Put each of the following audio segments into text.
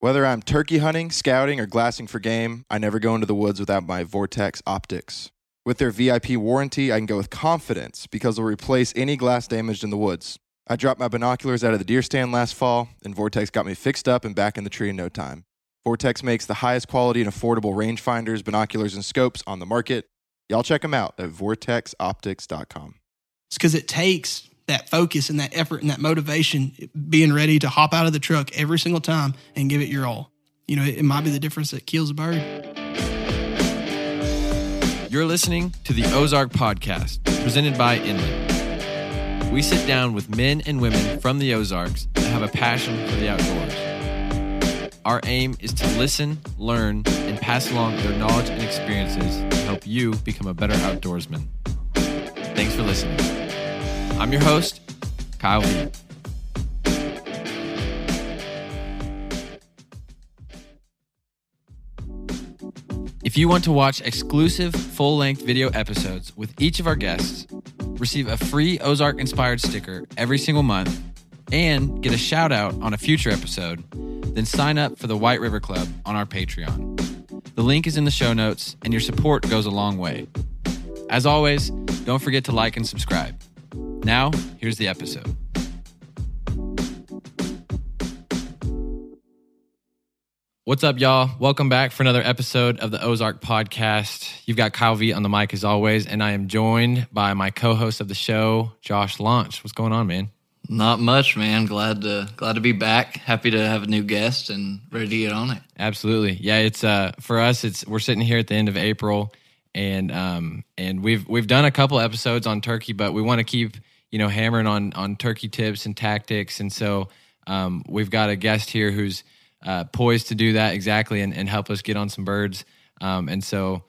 Whether I'm turkey hunting, scouting, or glassing for game, I never go into the woods without my Vortex optics. With their VIP warranty, I can go with confidence because they'll replace any glass damaged in the woods. I dropped my binoculars out of the deer stand last fall, and Vortex got me fixed up and back in the tree in no time. Vortex makes the highest quality and affordable rangefinders, binoculars, and scopes on the market. Y'all check them out at vortexoptics.com. It's because it takes that focus and that effort and that motivation, being ready to hop out of the truck every single time and give it your all. You know, it, it might be the difference that kills a bird. You're listening to the Ozark Podcast, presented by Inland. We sit down with men and women from the Ozarks that have a passion for the outdoors. Our aim is to listen, learn, and pass along their knowledge and experiences to help you become a better outdoorsman. Thanks for listening. I'm your host, Kyle Veit. If you want to watch exclusive full length video episodes with each of our guests, receive a free Ozark inspired sticker every single month, and get a shout out on a future episode, then sign up for the White River Club on our Patreon. The link is in the show notes, and your support goes a long way. As always, don't forget to like and subscribe. Now, here's the episode. What's up, y'all? Welcome back for another episode of the Ozark Podcast. You've got Kyle Veit on the mic as always, and I am joined by my co-host of the show, Josh Lantzsch. What's going on, man? Not much, man. Glad to glad to be back. Happy to have a new guest and ready to get on it. Absolutely. Yeah, it's uh for us it's we're sitting here at the end of April and um and we've we've done a couple episodes on turkey, but we want to keep, you know, hammering on on turkey tips and tactics. And so um we've got a guest here who's uh, poised to do that exactly and, and help us get on some birds. Um, and so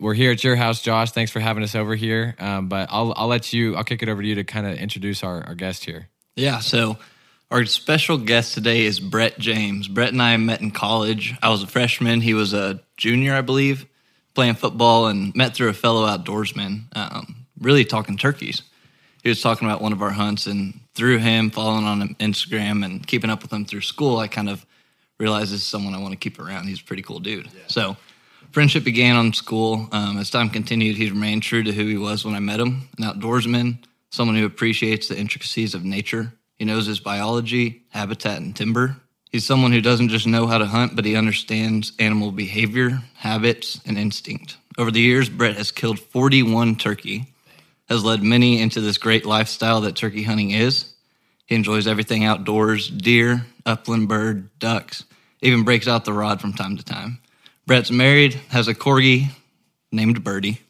we're here at your house, Josh. Thanks for having us over here. Um, but I'll I'll let you. I'll kick it over to you to kind of introduce our, our guest here. Yeah. So our special guest today is Brett James. Brett and I met in college. I was a freshman. He was a junior, I believe, playing football, and met through a fellow outdoorsman. Um, really talking turkeys. He was talking about one of our hunts, and through him following on Instagram and keeping up with him through school, I kind of realized this is someone I want to keep around. He's a pretty cool dude. Yeah. So friendship began on school. Um, as time continued, he remained true to who he was when I met him an outdoorsman, someone who appreciates the intricacies of nature. He knows his biology, habitat, and timber. He's someone who doesn't just know how to hunt, but he understands animal behavior, habits, and instinct. Over the years, Brett has killed 41 turkey, has led many into this great lifestyle that turkey hunting is. He enjoys everything outdoors deer, upland bird, ducks, even breaks out the rod from time to time. Brett's married, has a corgi named Birdie,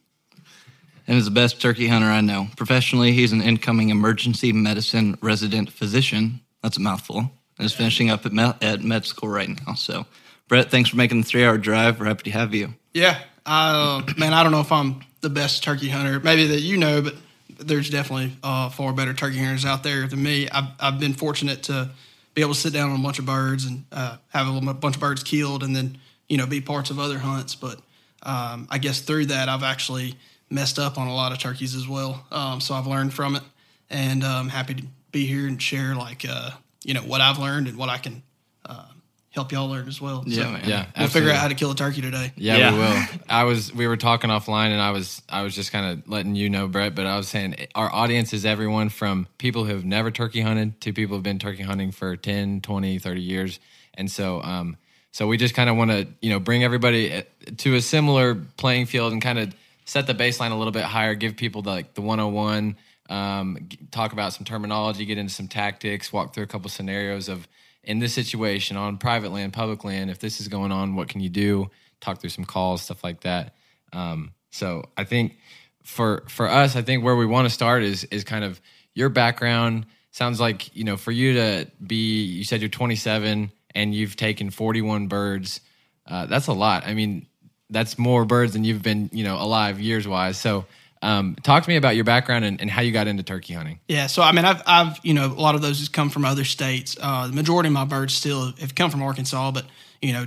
and is the best turkey hunter I know. Professionally, he's an incoming emergency medicine resident physician. That's a mouthful. And is finishing up at med, at med school right now. So, Brett, thanks for making the three hour drive. We're happy to have you. Yeah. Uh, man, I don't know if I'm the best turkey hunter. Maybe that you know, but there's definitely uh, far better turkey hunters out there than me. I've, I've been fortunate to be able to sit down on a bunch of birds and uh, have a bunch of birds killed and then, you know, be parts of other hunts. But um, I guess through that, I've actually messed up on a lot of turkeys as well. Um, so I've learned from it and I'm happy to be here and share like, uh, you know, what I've learned and what I can uh, help y'all learn as well. Yeah, so, man. yeah. We'll absolutely. figure out how to kill a turkey today. Yeah, Yeah. we will. I was we were talking offline and I was I was just kind of letting you know, Brett, but I was saying our audience is everyone from people who have never turkey hunted to people who've been turkey hunting for 10, 20, 30 years. And so um so we just kind of want to, you know, bring everybody uh, to a similar playing field and kind of set the baseline a little bit higher, give people the, like the 101 um, g- talk about some terminology, get into some tactics, walk through a couple scenarios of in this situation on private land, public land, if this is going on, what can you do? Talk through some calls, stuff like that. Um, so I think for for us, I think where we want to start is is kind of your background. Sounds like you know for you to be. You said you're 27 and you've taken 41 birds. Uh, that's a lot. I mean, that's more birds than you've been you know alive years wise. So. Um, talk to me about your background and, and how you got into turkey hunting. Yeah, so I mean, I've, I've, you know, a lot of those has come from other states. Uh, the majority of my birds still have come from Arkansas, but you know,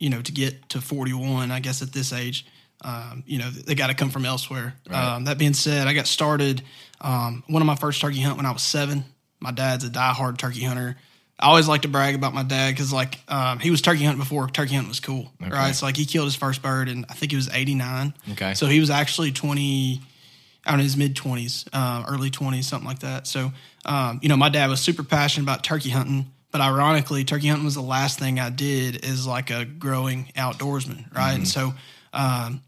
you know, to get to 41, I guess at this age, um, you know, they got to come from elsewhere. Right. Um, that being said, I got started um, one of my first turkey hunt when I was seven. My dad's a diehard turkey hunter. I always like to brag about my dad because like um, he was turkey hunting before turkey hunting was cool, right? So like he killed his first bird, and I think he was 89. Okay. So he was actually 20, out in his mid 20s, uh, early 20s, something like that. So um, you know, my dad was super passionate about turkey hunting. But ironically, turkey hunting was the last thing I did as like a growing outdoorsman, right? And so, um,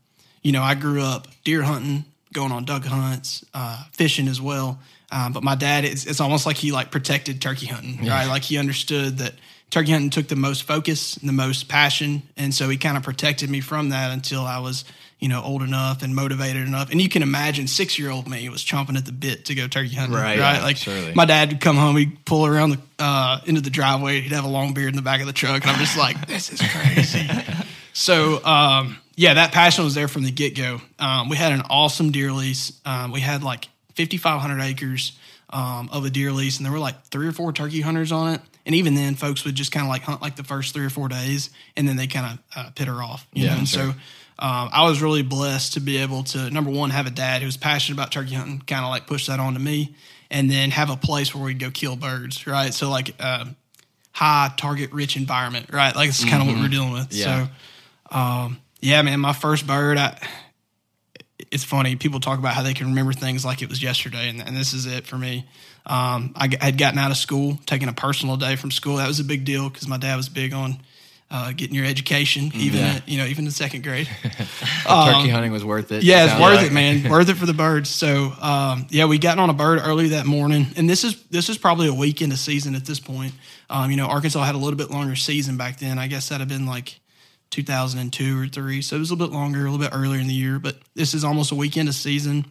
you know, I grew up deer hunting, going on duck hunts, uh, fishing as well. Um, but my dad, it's, it's almost like he like protected turkey hunting, right? Like he understood that turkey hunting took the most focus and the most passion, and so he kind of protected me from that until I was, you know, old enough and motivated enough. And you can imagine six year old me was chomping at the bit to go turkey hunting, Right, right? yeah, like surely. my dad would come home, he'd pull around the uh, into the driveway, he'd have a long beard in the back of the truck, and I'm just like, this is crazy. So um, yeah, that passion was there from the get go. Um, we had an awesome deer lease. Um, we had like 5,500 acres um, of a deer lease, and there were like three or four turkey hunters on it. And even then, folks would just kind of like hunt like the first three or four days, and then they kind of uh, pit her off. You Yeah, know? And sure. so um, I was really blessed to be able to number one have a dad who was passionate about turkey hunting, kind of like push that on to me, and then have a place where we'd go kill birds. Right, so like. Uh, high target rich environment, right? Like it's kind of what we're dealing with. Yeah. So, um, yeah, man, my first bird, I, it's funny. People talk about how they can remember things like it was yesterday, and, and this is it for me. Um, I g- had gotten out of school, taking a personal day from school. That was a big deal because my dad was big on uh, getting your education, even Yeah. at, you know, even in second grade. turkey hunting was worth it. Yeah, it's worth like. it, man. worth it for the birds. So, um, yeah, we got on a bird early that morning, and this is this is probably a week into season at this point. Um, you know, Arkansas had a little bit longer season back then. I guess that'd have been like 2002 or three, so it was a little bit longer, a little bit earlier in the year. But this is almost a weekend of season.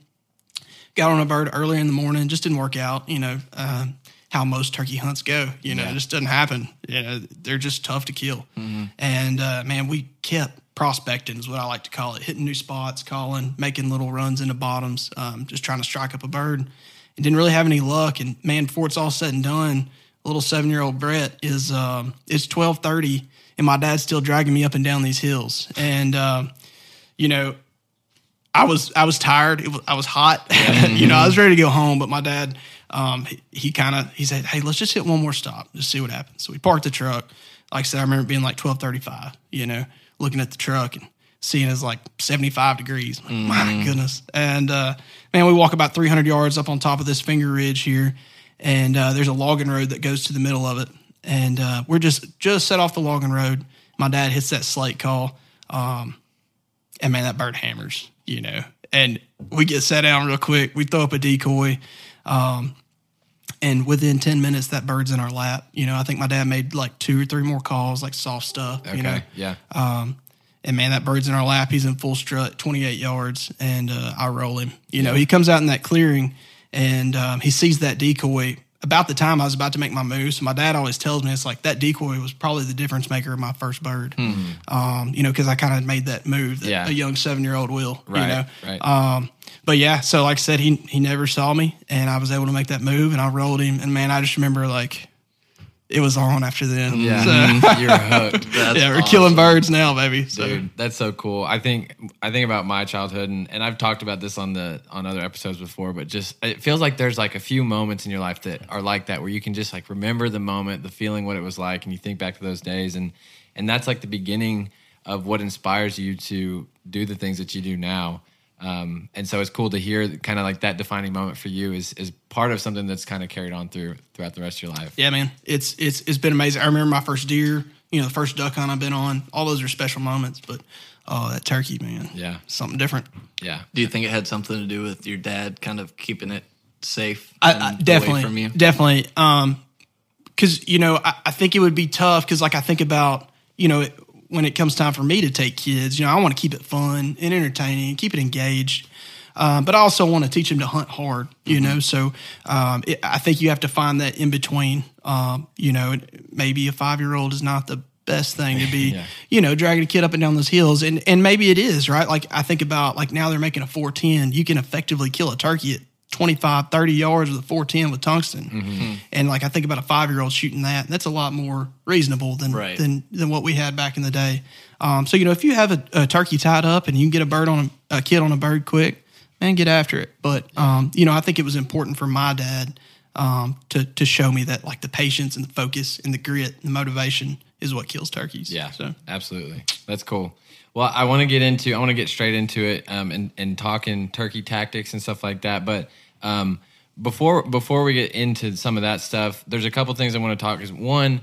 Got on a bird early in the morning, just didn't work out. You know, uh, how most turkey hunts go. You know, it just doesn't happen. You know, they're just tough to kill. And uh, man, we kept prospecting is what I like to call it, hitting new spots, calling, making little runs into bottoms, um, just trying to strike up a bird. And didn't really have any luck. And man, before it's all said and done, little seven year old Brett is um, it's twelve thirty, and my dad's still dragging me up and down these hills. And um, you know, I was I was tired. It was, I was hot. you know, I was ready to go home, but my dad, um, he, he kind of he said, "Hey, let's just hit one more stop, just see what happens." So we parked the truck. Like I said, I remember being like twelve thirty five. You know, looking at the truck and seeing it's like seventy five degrees. Like, My goodness! And uh, man, we walk about three hundred yards up on top of this finger ridge here, and uh, there's a logging road that goes to the middle of it. And uh, we're just just set off the logging road. My dad hits that slate call. Um, and man, that bird hammers, you know. And we get set down real quick. We throw up a decoy, um, and within ten minutes, that bird's in our lap. You know, I think my dad made like two or three more calls, like soft stuff. Okay. You know, yeah. um, and man, that bird's in our lap. He's in full strut, 28 yards, and uh, I roll him. You know, he comes out in that clearing and um, he sees that decoy about the time I was about to make my move. So my dad always tells me it's like that decoy was probably the difference maker of my first bird. Um, you know, because I kind of made that move that Yeah. a young seven year old will. Right, You know, right. um, but yeah, so like I said, he he never saw me, and I was able to make that move, and I rolled him, and man, I just remember like it was on after then. Yeah. So- You're hooked. That's yeah, we're awesome. killing birds now, baby. So Dude, that's so cool. I think I think about my childhood and, and I've talked about this on the on other episodes before, but just it feels like there's like a few moments in your life that are like that where you can just like remember the moment, the feeling what it was like, and you think back to those days and and that's like the beginning of what inspires you to do the things that you do now. Um, and so it's cool to hear kind of like that defining moment for you is is part of something that's kind of carried on through throughout the rest of your life. Yeah, man, it's it's it's been amazing. I remember my first deer, you know, the first duck hunt I've been on. All those are special moments, but oh, that turkey, man, Yeah. something different. Yeah. Do you think it had something to do with your dad kind of keeping it safe? I, and I away definitely, from you. definitely. Um, because you know, I, I think it would be tough because, like, I think about you know, when it comes time for me to take kids, you know, I want to keep it fun and entertaining, keep it engaged. Um, but I also want to teach them to hunt hard, you know. So um, it, I think you have to find that in between. Um, you know, maybe a five year old is not the best thing to be, Yeah. you know, dragging a kid up and down those hills, and and maybe it is right. Like I think about like now they're making a four ten. You can effectively kill a turkey at 25, 30 yards with a 410 with tungsten. And like I think about a five year old shooting that, that's a lot more reasonable than Right. than than what we had back in the day. Um, so you know, if you have a, a turkey tied up and you can get a bird on a, a kid on a bird quick, man, get after it. But um, you know, I think it was important for my dad um, to to show me that like the patience and the focus and the grit and the motivation is what kills turkeys. Yeah, So absolutely. That's cool. Well, I want to get into, I want to get straight into it um, and, and talking turkey tactics and stuff like that. But um, before before we get into some of that stuff, there's a couple things I want to talk. Is one,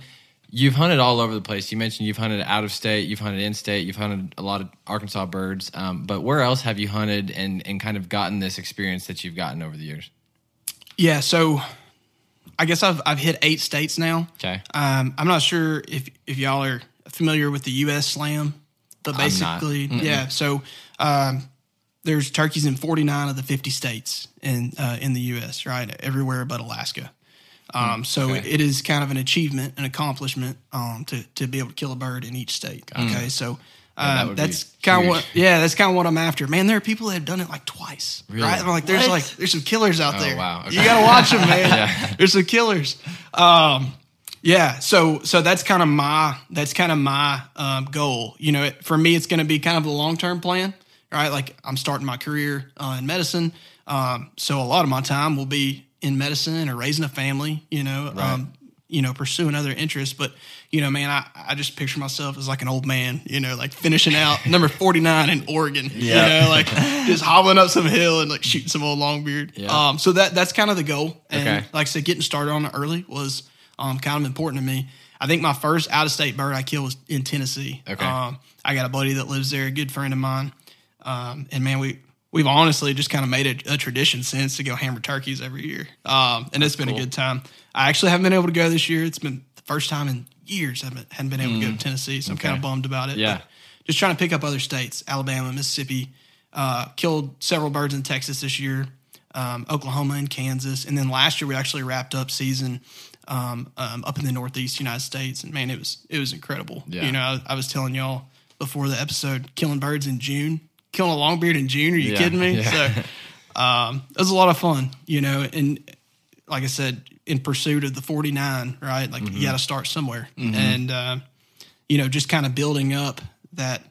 you've hunted all over the place. You mentioned you've hunted out of state, you've hunted in state, you've hunted a lot of Arkansas birds. Um, but where else have you hunted and and kind of gotten this experience that you've gotten over the years? yeah, so I guess I've I've hit eight states now. Okay. Um, I'm not sure if if y'all are familiar with the U.S. Slam, but basically, yeah. So um, there's turkeys in 49 of the 50 states in uh, in the U.S. Right, everywhere but Alaska. Um, so okay. it is kind of an achievement, an accomplishment um, to to be able to kill a bird in each state. Okay, so. that Um, would that's kind of what, yeah, that's kind of what I'm after. Man, there are people that have done it like twice, Really? right? I'm like, there's What? like, there's some killers out Oh, there. wow. Okay. You gotta watch them, man. Yeah. There's some killers. Um, yeah, so so that's kind of my that's kind of my um, goal. You know, it, for me, it's going to be kind of a long term plan, right? Like I'm starting my career uh, in medicine, um, so a lot of my time will be in medicine or raising a family. You know, um, you know, pursuing other interests. But you know, man, I, I just picture myself as like an old man. You know, like finishing out number 49 in Oregon. Yeah. You know, like just hobbling up some hill and like shooting some old longbeard. Yeah. Um, so that that's kind of the goal. And Okay. like I said, getting started on it early was um, kind of important to me. I think my first out of state bird I killed was in Tennessee. Okay. Um, I got a buddy that lives there, a good friend of mine. Um, and man, we we've honestly just kind of made it a tradition since to go hammer turkeys every year. Um, and it's been a good time. I actually haven't been able to go this year. It's been the first time in years I haven't, hadn't been able to go to Tennessee, so I'm kind Mm. Of bummed about it. Yeah. But just trying to pick up other states, Alabama, Mississippi. Uh, killed several birds in Texas this year, um, Oklahoma and Kansas, and then last year we actually wrapped up season um, um, up in the Northeast United States, and man, it was it was incredible. Yeah. You know, I, I was telling y'all before the episode, killing birds in June, killing a longbeard in June. Are you Yeah, kidding me? yeah. So um, it was a lot of fun. You know, and like I said, in pursuit of the 49, right? Like Mm-hmm. you got to start somewhere, and uh, you know, just kind of building up that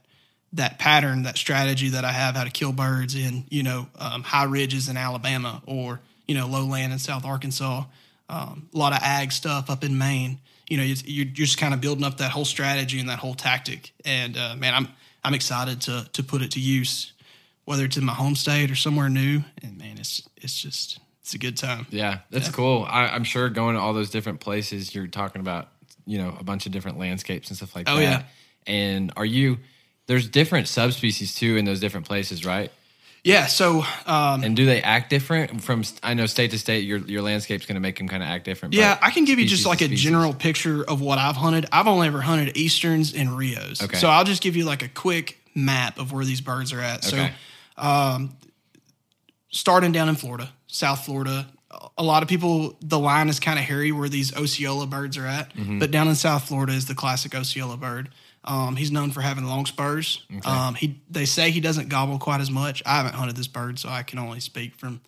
that pattern, that strategy that I have how to kill birds in, you know, um, high ridges in Alabama or, you know, lowland in South Arkansas, um, a lot of ag stuff up in Maine. You know, it's- you're just kind of building up that whole strategy and that whole tactic. And uh, man, I'm I'm excited to to put it to use, whether it's in my home state or somewhere new. And man, it's it's just it's a good time. Yeah, that's cool. I, I'm sure going to all those different places, you're talking about, you know, a bunch of different landscapes and stuff like Oh, that. yeah. And are you? There's different subspecies too in those different places, right? Yeah. So um, And do they act different from? I know state to state, your your landscape's going to make them kind of act different. Yeah, I can give you just like a general picture of what I've hunted. I've only ever hunted easterns and rios. Okay. So I'll just give you like a quick map of where these birds are at. Okay. So um, starting down in Florida, South Florida, a lot of people the line is kind of hairy where these Osceola birds are at, Mm-hmm. but down in South Florida is the classic Osceola bird. Um, he's known for having long spurs. Um, he they say he doesn't gobble quite as much. I haven't hunted this bird, so I can only speak from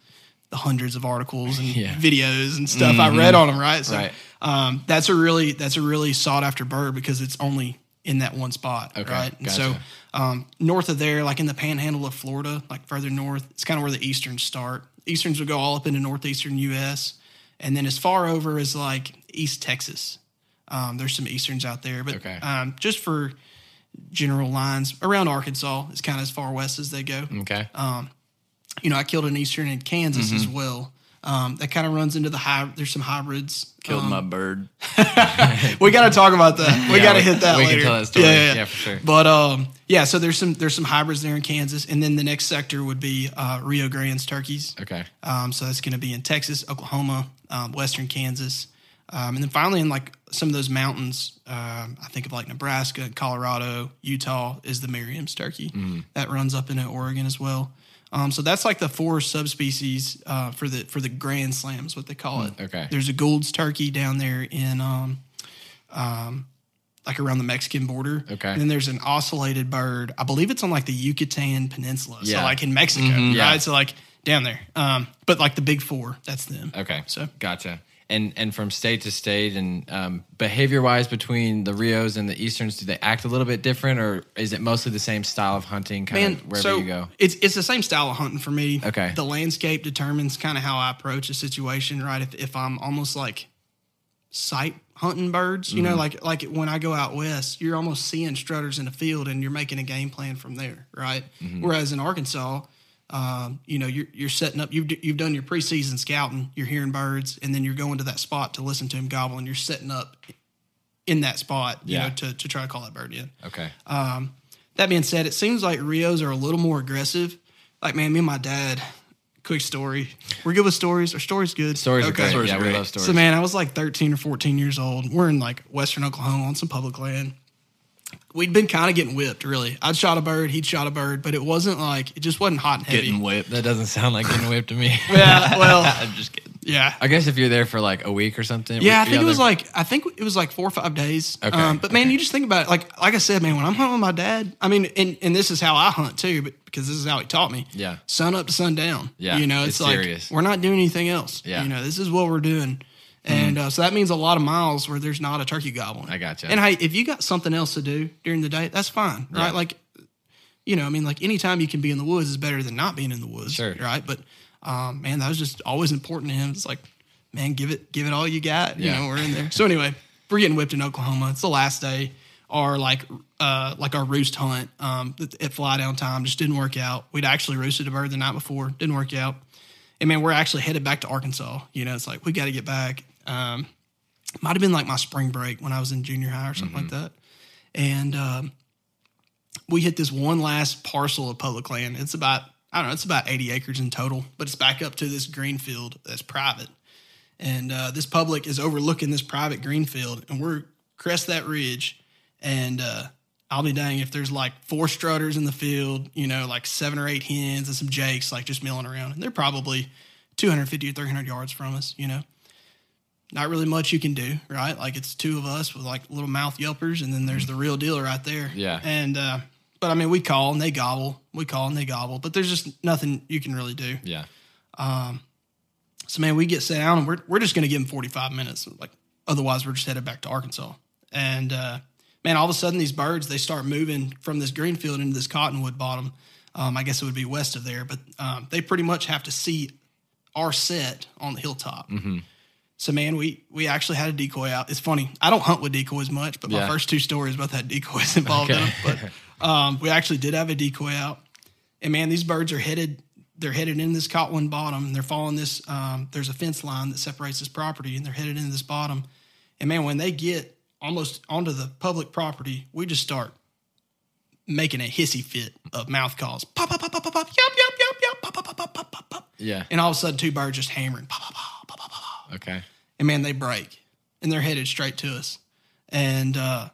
the hundreds of articles and Yeah. Mm-hmm. videos and stuff I read on him. Right, so Right. um, that's a really that's a really sought after bird because it's only in that one spot. Okay, right, and so gotcha. um, north of there, like in the panhandle of Florida, like further north, it's kind of where the easterns start. Easterns would go all up into northeastern U.S. and then as far over as like East Texas. Um, there's some easterns out there, but Okay. um, just for general lines around Arkansas, it's kind of as far west as they go. Okay. You know, I killed an eastern in Kansas as Mm-hmm. well. Um, that kind of runs into the high. There's some hybrids. Killed Um, my bird. we got to talk about that. We Yeah, got to hit that we can later. tell that story. Yeah, yeah, Yeah, for sure. But um, yeah. So there's some there's some hybrids there in Kansas, and then the next sector would be uh, Rio Grande's turkeys. Okay. Um, so that's going to be in Texas, Oklahoma, um, Western Kansas, um, and then finally in like some of those mountains. Um, I think of like Nebraska, Colorado, Utah is the Merriam's turkey Mm-hmm. that runs up into Oregon as well. Um, so that's like the four subspecies uh, for the for the Grand Slams, what they call it. Mm, okay. There's a Gould's turkey down there in um, um, like around the Mexican border. Okay. And then there's an ocellated bird. I believe it's on like the Yucatan Peninsula. Yeah. So like in Mexico, Yeah. right? So like down there. Um, but like the big four, that's them. Okay. So gotcha. And and from state to state and um, behavior wise between the Rios and the Easterns, do they act a little bit different, or is it mostly the same style of hunting, kind Man, of wherever so you go? it's it's the same style of hunting for me. Okay. the landscape determines kind of how I approach a situation. Right, if if I'm almost like sight hunting birds, you know, like like when I go out west, you're almost seeing strutters in the field, and you're making a game plan from there. Right, whereas in Arkansas. Um, you know, you're, you're setting up. You've you've done your preseason scouting. You're hearing birds, and then you're going to that spot to listen to them gobble, and you're setting up in that spot. You Yeah. know, to to try to call that bird in. Okay, Um, that being said, it seems like Rios are a little more aggressive. Like, man, me and my dad, quick story. We're good with stories. Our story's good. stories are great. Stories yeah, are we love stories. So, man, I was like 13 or 14 years old. We're in like Western Oklahoma on some public land. We'd been kind of getting whipped, really. I'd shot a bird, he'd shot a bird, but it wasn't like, it just wasn't hot and heavy. Getting whipped. that doesn't sound like getting whipped to me. yeah, well, I'm just kidding. yeah. I guess if you're there for like a week or something. Yeah, I think it was like I think it was like four or five days. Okay, Um, but man, okay. you just think about it. Like like I said, man, when I'm hunting with my dad, I mean, and, and this is how I hunt too, but because this is how he taught me. Yeah. Sun up to sundown. Yeah, You know, it's, it's like serious. we're not doing anything else. Yeah. You know, this is what we're doing. And uh, so that means a lot of miles where there's not a turkey gobbling. I gotcha. And hey, if you got something else to do during the day, that's fine, right? Yeah. Like, you know, I mean, like anytime you can be in the woods is better than not being in the woods, Sure. right? But um, man, that was just always important to him. It's like, man, give it, give it all you got. You know, we're in there. So anyway, we're getting whipped in Oklahoma. It's the last day. Our like, uh, like our roost hunt um, at fly down time just didn't work out. We'd actually roosted a bird the night before, didn't work out. And man, we're actually headed back to Arkansas. You know, it's like we got to get back. Um, might have been like my spring break when I was in junior high or something like that. And um, we hit this one last parcel of public land. It's about I don't know, it's about 80 acres in total, but it's back up to this green field that's private. And uh, this public is overlooking this private green field, and we're crest that ridge. And uh, I'll be dang if there's like four strutters in the field, you know, like seven or eight hens and some jakes like just milling around. And they're probably 250 or 300 yards from us, you know not really much you can do, right? Like it's two of us with like little mouth yelpers, and then there's the real deal right there. Yeah. And uh, but I mean, we call and they gobble, we call and they gobble, but there's just nothing you can really do. yeah, Um. So man, we get set down and we're we're just gonna give them 45 minutes. Like otherwise, we're just headed back to Arkansas. And uh, man, all of a sudden these birds they start moving from this green field into this cottonwood bottom. Um, I guess it would be west of there, but um, they pretty much have to see our set on the hilltop. So man, we we actually had a decoy out. It's funny. I don't hunt with decoys much, but my Yeah. first two stories both had decoys involved in them. But um, we actually did have a decoy out. And man, these birds are headed. They're headed in this cottonwood bottom. And they're following this. Um, there's a fence line that separates this property, and they're headed into this bottom. And man, when they get almost onto the public property, we just start making a hissy fit of mouth calls. Pop, pop, pop, pop, pop, pop, yup, yup, yup, yup, pop, pop, pop, pop, pop, pop, pop. yeah. And all of a sudden, two birds just hammering. Pop, pop, pop, pop, pop, pop, pop Okay. and man, they break and they're headed straight to us. And uh,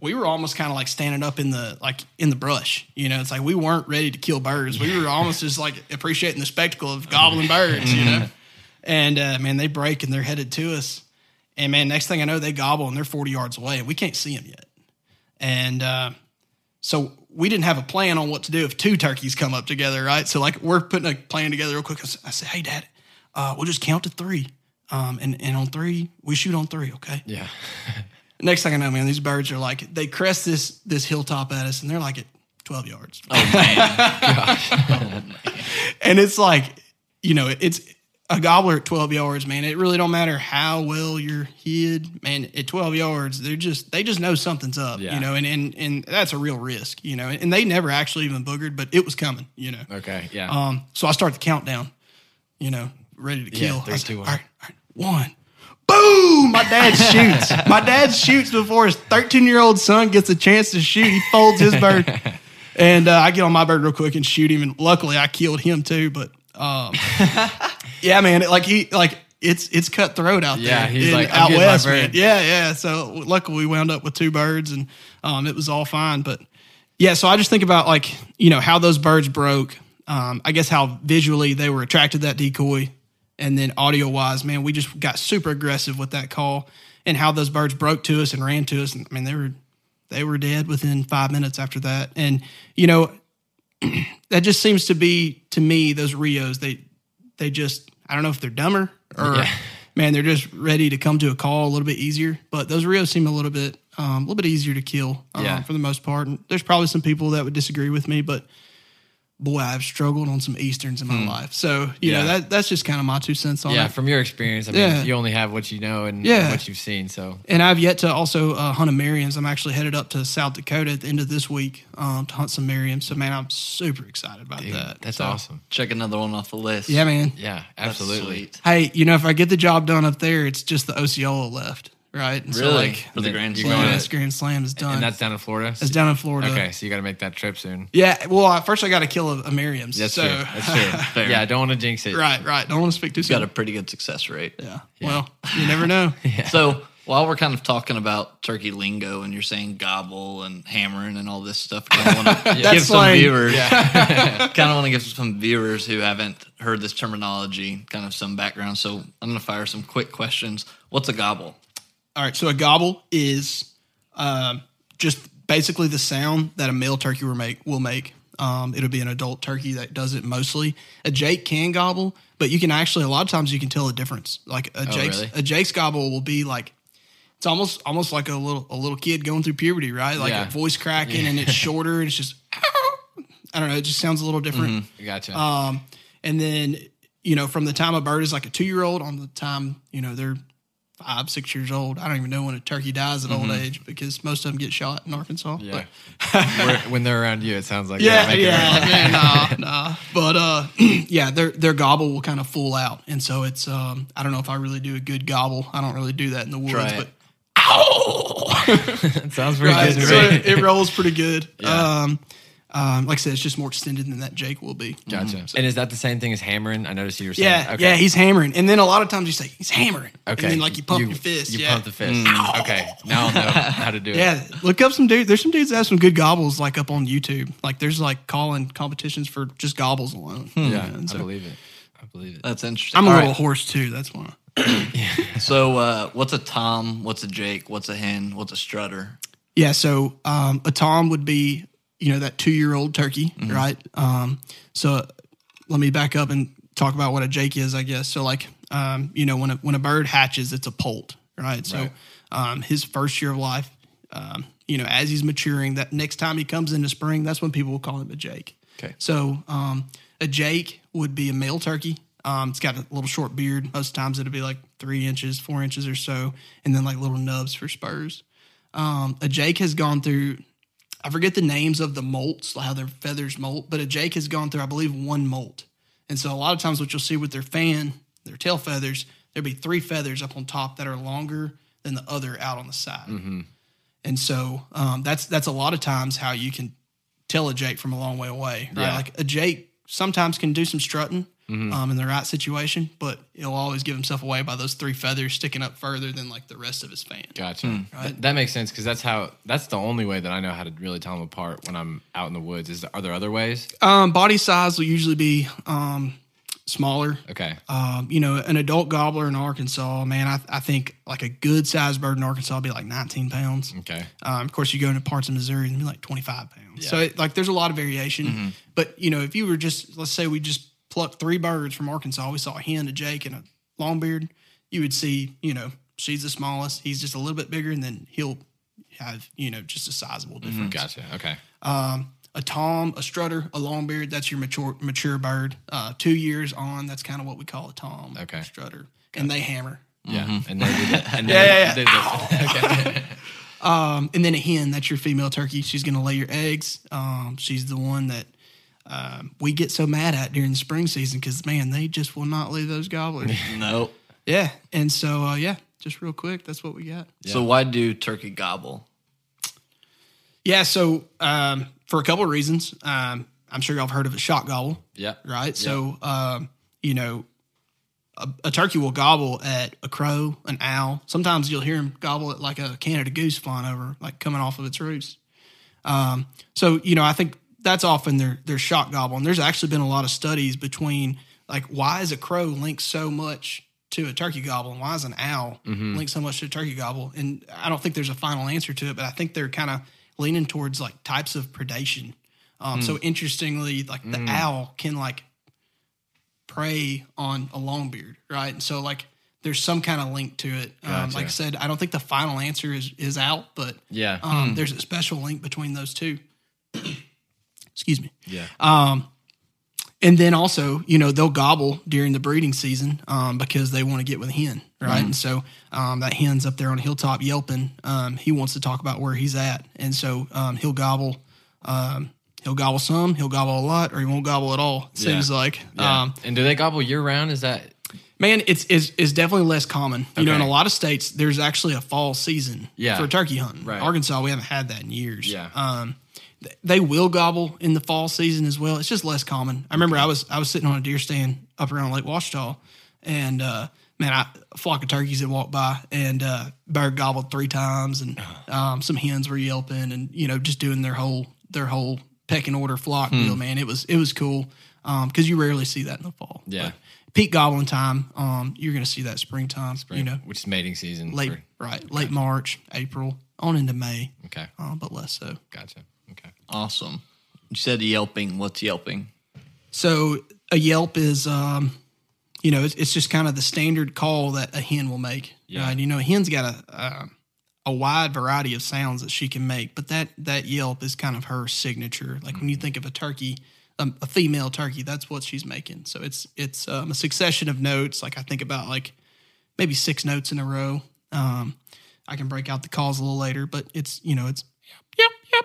we were almost kind of like standing up in the like in the brush. You know, it's like we weren't ready to kill birds. We were almost just like appreciating the spectacle of gobbling birds. You know, and uh, man, they break and they're headed to us. And man, next thing I know, they gobble and they're forty yards away, and we can't see them yet. And uh, so we didn't have a plan on what to do if two turkeys come up together, right? So like we're putting a plan together real quick. I said, "Hey, Dad, uh, we'll just count to three, um, and and on three we shoot on three, okay?" Yeah. Next thing I know, man, these birds are like they crest this this hilltop at us, and they're like at twelve yards, Oh man, and it's like you know it's a gobbler at twelve yards, man. It really don't matter how well you're hid, man. At twelve yards, they're just they just know something's up, Yeah. you know, and and and that's a real risk, you know. And they never actually even boogered, but it was coming, you know. Okay. Yeah. Um, so I start the countdown, you know, ready to Yeah, kill. three, I two, one. All right, one. Boom! My dad shoots. My dad shoots before his 13 year old son gets a chance to shoot. He folds his bird. And uh, I get on my bird real quick and shoot him. And luckily I killed him too. But um, yeah, man, it, like he, like, it's it's cutthroat out there. Yeah, he's in- like, out west, man. Yeah, yeah. So luckily we wound up with two birds and um, it was all fine. But yeah, so I just think about like, you know, how those birds broke. Um, I guess how visually they were attracted to that decoy. And then audio wise, man, we just got super aggressive with that call and how those birds broke to us and ran to us. And I mean, they were they were dead within five minutes after that. And, you know, that just seems to be to me, those Rios, they they just I don't know if they're dumber or Yeah. man, they're just ready to come to a call a little bit easier. But those Rios seem a little bit um, a little bit easier to kill um, Yeah. for the most part. And there's probably some people that would disagree with me, but boy, I've struggled on some Easterns in my life. So you Yeah. know that that's just kind of my two cents on Yeah, it. from your experience, I mean, Yeah. you only have what you know and, Yeah. and what you've seen. So And I've yet to also uh, hunt a Merriam's. I'm actually headed up to South Dakota at the end of this week um, to hunt some Merriam's. So man, I'm super excited about dude, that. that's So, awesome. Check another one off the list. Yeah, man. Yeah, absolutely. Hey, you know, if I get the job done up there, it's just the Osceola left, right? And Really? So like, For the Grand Slam. going yeah, to- this Grand Slam is done. And that's down in Florida. it's down in Florida. Okay, so you got to make that trip soon. Yeah. Well, uh, first I got to kill a, a Merriam's. That's so, true. That's true. Fair. yeah, I don't want to jinx it. right, right. Don't want to speak too He's got a pretty good success rate. yeah. Well, you never know. So while we're kind of talking about turkey lingo and you're saying gobble and hammering and all this stuff, I kind of want to give some slang. viewers, kind of want to give some viewers who haven't heard this terminology kind of some background. So I'm going to fire some quick questions. What's a gobble? All right. So a gobble is um, just basically the sound that a male turkey will make. Will make. Um, it'll be an adult turkey that does it mostly. A Jake can gobble, but you can actually a lot of times you can tell a difference. Like a Jake's really? a Jake's gobble will be like it's almost almost like a little a little kid going through puberty, right? Like Yeah. a voice cracking and it's shorter and it's just I don't know. It just sounds a little different. Gotcha. Um, and then, you know, from the time a bird is like a two year old on the time, you know, they're five, six years old. I don't even know when a turkey dies at old age because most of them get shot in Arkansas. yeah. When they're around you, it sounds like yeah, yeah, nah, nah. But uh, yeah, their their gobble will kind of full out, and so it's um, I don't know if I really do a good gobble. I don't really do that in the woods, but It sounds pretty right, good so it, it rolls pretty good. Yeah. Um, um, like I said, it's just more extended than that Jake will be. Gotcha. And is that the same thing as hammering? I noticed you were saying. Yeah, okay. yeah, he's hammering, and then a lot of times you say he's hammering. Okay. and then like you pump your fist. You yeah. pump the fist. Okay. Now I'll know how to do it. Yeah, look up some dudes. There's some dudes that have some good gobbles, like up on YouTube. Like there's like calling competitions for just gobbles alone. Yeah, and I so- believe it. I believe it. That's interesting. I'm a All little right. horse too. That's why. So uh, what's a tom? What's a jake? What's a hen? What's a strutter? Yeah. So um, a tom would be you know that two year old turkey, Mm-hmm. right? Um, so let me back up and talk about what a jake is. I guess so. Like um, you know when a when a bird hatches, it's a poult, right? So Right. um, his first year of life, um, you know, as he's maturing, that next time he comes into spring, that's when people will call him a jake. Okay. So um, a jake would be a male turkey. Um, it's got a little short beard. Most times it'll be like three inches, four inches or so, and then like little nubs for spurs. Um, a jake has gone through. I forget the names of the molts, how their feathers molt, but a jake has gone through, I believe, one molt. And so a lot of times, what you'll see with their fan, their tail feathers, there'll be three feathers up on top that are longer than the other out on the side. And so um, that's that's a lot of times how you can tell a jake from a long way away. Right? Yeah. Like a jake sometimes can do some strutting um, in the right situation, but he'll always give himself away by those three feathers sticking up further than like the rest of his fan. Gotcha. Th- that makes sense because that's how. That's the only way that I know how to really tell them apart when I'm out in the woods. Is are there other ways? Um, body size will usually be um, smaller. Okay. Um, you know, an adult gobbler in Arkansas, man, I, I think like a good sized bird in Arkansas will be like 19 pounds. Okay. Um, of course, you go into parts of Missouri and be like 25 pounds. So, it, like, there's a lot of variation. But, you know, if you were just, let's say we just plucked three birds from Arkansas, we saw a hen, a Jake, and a longbeard, you would see, you know, she's the smallest, he's just a little bit bigger, and then he'll have, you know, just a sizable difference. Gotcha. Okay. Um, a tom, a strutter, a longbeard, that's your mature mature bird. Uh, two years on, that's kind of what we call a tom, Okay. strutter. And they hammer. Yeah. And they do that. And Yeah, they, yeah, they- they- okay. Um, and then a hen, that's your female turkey. She's going to lay your eggs. Um, she's the one that um, we get so mad at during the spring season because, man, they just will not leave those gobblers. No. yeah. And so, uh, yeah, just real quick, that's what we got. So why do turkey gobble? Yeah. So, um, for a couple of reasons, um, I'm sure y'all have heard of a shock gobble. Yeah. right? So, um, you know, a, a turkey will gobble at a crow, an owl. Sometimes you'll hear him gobble at like a Canada goose flying over, like coming off of its roost. Um, so, you know, I think that's often their their shock gobble. And there's actually been a lot of studies between like why is a crow linked so much to a turkey gobble and why is an owl linked so much to a turkey gobble? And I don't think there's a final answer to it, but I think they're kind of leaning towards like types of predation. Um, So interestingly, like the owl can like prey on a longbeard, right? And so like there's some kind of link to it. Um, Gotcha. like I said, I don't think the final answer is is out, but Yeah. um, there's a special link between those two. Excuse me. yeah. Um, And then also, you know, they'll gobble during the breeding season um, because they want to get with a hen, right? And so um, that hen's up there on a hilltop yelping. Um, he wants to talk about where he's at, and so um, he'll gobble. Um, he'll gobble some, he'll gobble a lot, or he won't gobble at all. It seems like. yeah. Um, and do they gobble year round? Is that man, it's, it's it's definitely less common. You know, in a lot of states, there's actually a fall season Yeah. for turkey hunting. Right. Arkansas, we haven't had that in years. Yeah. Um, th- they will gobble in the fall season as well. It's just less common. I remember I was I was sitting on a deer stand up around Lake Ouachita, and uh, man, I, a flock of turkeys had walked by, and uh, bird gobbled three times, and um, some hens were yelping, and you know just doing their whole their whole pecking order flock Hmm. deal. Man, it was it was cool because you rarely see that in the fall. Yeah. But peak gobbling time, um, you're going to see that springtime. You know, which is mating season? late for- right, late March, April, on into May, okay. uh, but less so. Gotcha. Awesome. You said yelping. What's yelping? So a Yelp is, um, you know, it's, it's just kind of the standard call that a hen will make. Yeah. Right? You know, a hen's got a uh, a wide variety of sounds that she can make, but that that Yelp is kind of her signature. Like when you think of a turkey, um, a female turkey, that's what she's making. So it's it's um, a succession of notes. Like I think about like maybe six notes in a row. Um, I can break out the calls a little later, but it's you know it's yep yep yep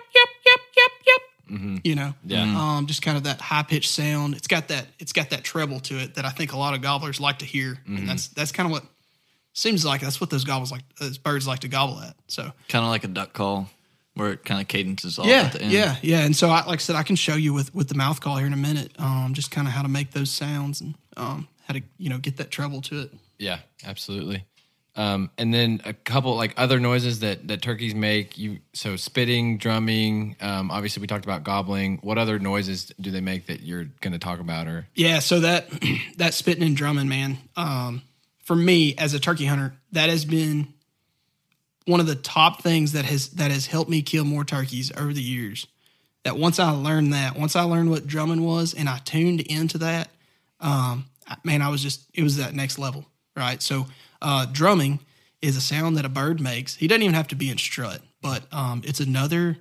yep. You know, Yeah. um, just kind of that high pitched sound. It's got that it's got that treble to it that I think a lot of gobblers like to hear, and that's that's kind of what seems like that's what those gobbles like those birds like to gobble at. So Kind of like a duck call, where it kind of cadences off yeah, at the end. yeah, yeah. And so I like I said, I can show you with with the mouth call here in a minute, um, just kind of how to make those sounds and um, how to you know get that treble to it. Yeah, absolutely. Um, and then a couple like other noises that that turkeys make. You so spitting, drumming. Um, obviously, we talked about gobbling. What other noises do they make that you're going to talk about? Or Yeah, so that that spitting and drumming, man. Um, for me as a turkey hunter, that has been one of the top things that has that has helped me kill more turkeys over the years. That once I learned that, once I learned what drumming was, and I tuned into that, um, man, I was just it was that next level, right? So uh, drumming is a sound that a bird makes. He doesn't even have to be in strut, but um, it's another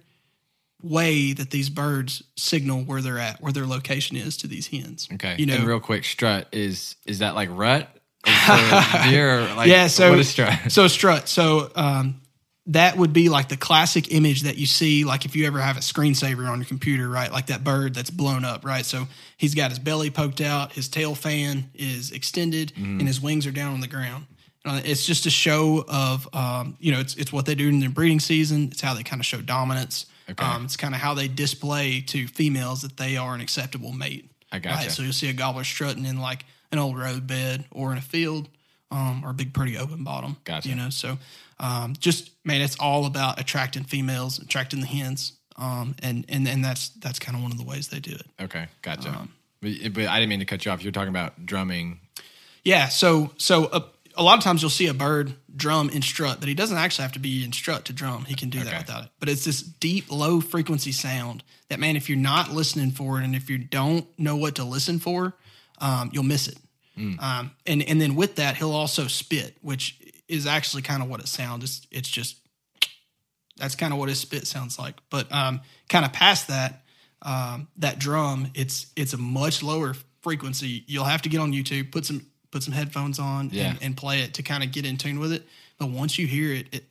way that these birds signal where they're at, where their location is to these hens. okay, you know, and real quick, strut is is that like rut? Or deer? Like, yeah. So what is strut? So strut. So um, that would be like the classic image that you see, like if you ever have a screensaver on your computer, right? Like that bird that's blown up, right? So he's got his belly poked out, his tail fan is extended, Mm-hmm. and his wings are down on the ground. Uh, it's just a show of, um, you know, it's it's what they do in their breeding season. It's how they kind of show dominance. Okay. Um, it's kind of how they display to females that they are an acceptable mate. I gotcha. Right? So you'll see a gobbler strutting in like an old road bed or in a field um, or a big pretty open bottom. Gotcha. You know, so um, just man, it's all about attracting females, attracting the hens, um, and and and that's that's kind of one of the ways they do it. Okay, gotcha. Um, but, but I didn't mean to cut you off. You're talking about drumming. Yeah. So so a, a lot of times you'll see a bird drum in strut, but he doesn't actually have to be in strut to drum. He can do Okay. that without it. But it's this deep, low frequency sound that man, if you're not listening for it, and if you don't know what to listen for, um, you'll miss it. Um, and and then with that, he'll also spit, which is actually kind of what it sounds. It's, it's just that's kind of what his spit sounds like. But um, kind of past that, um, that drum, it's it's a much lower frequency. You'll have to get on YouTube, put some put some headphones on, Yeah. and, and play it to kind of get in tune with it. But once you hear it, it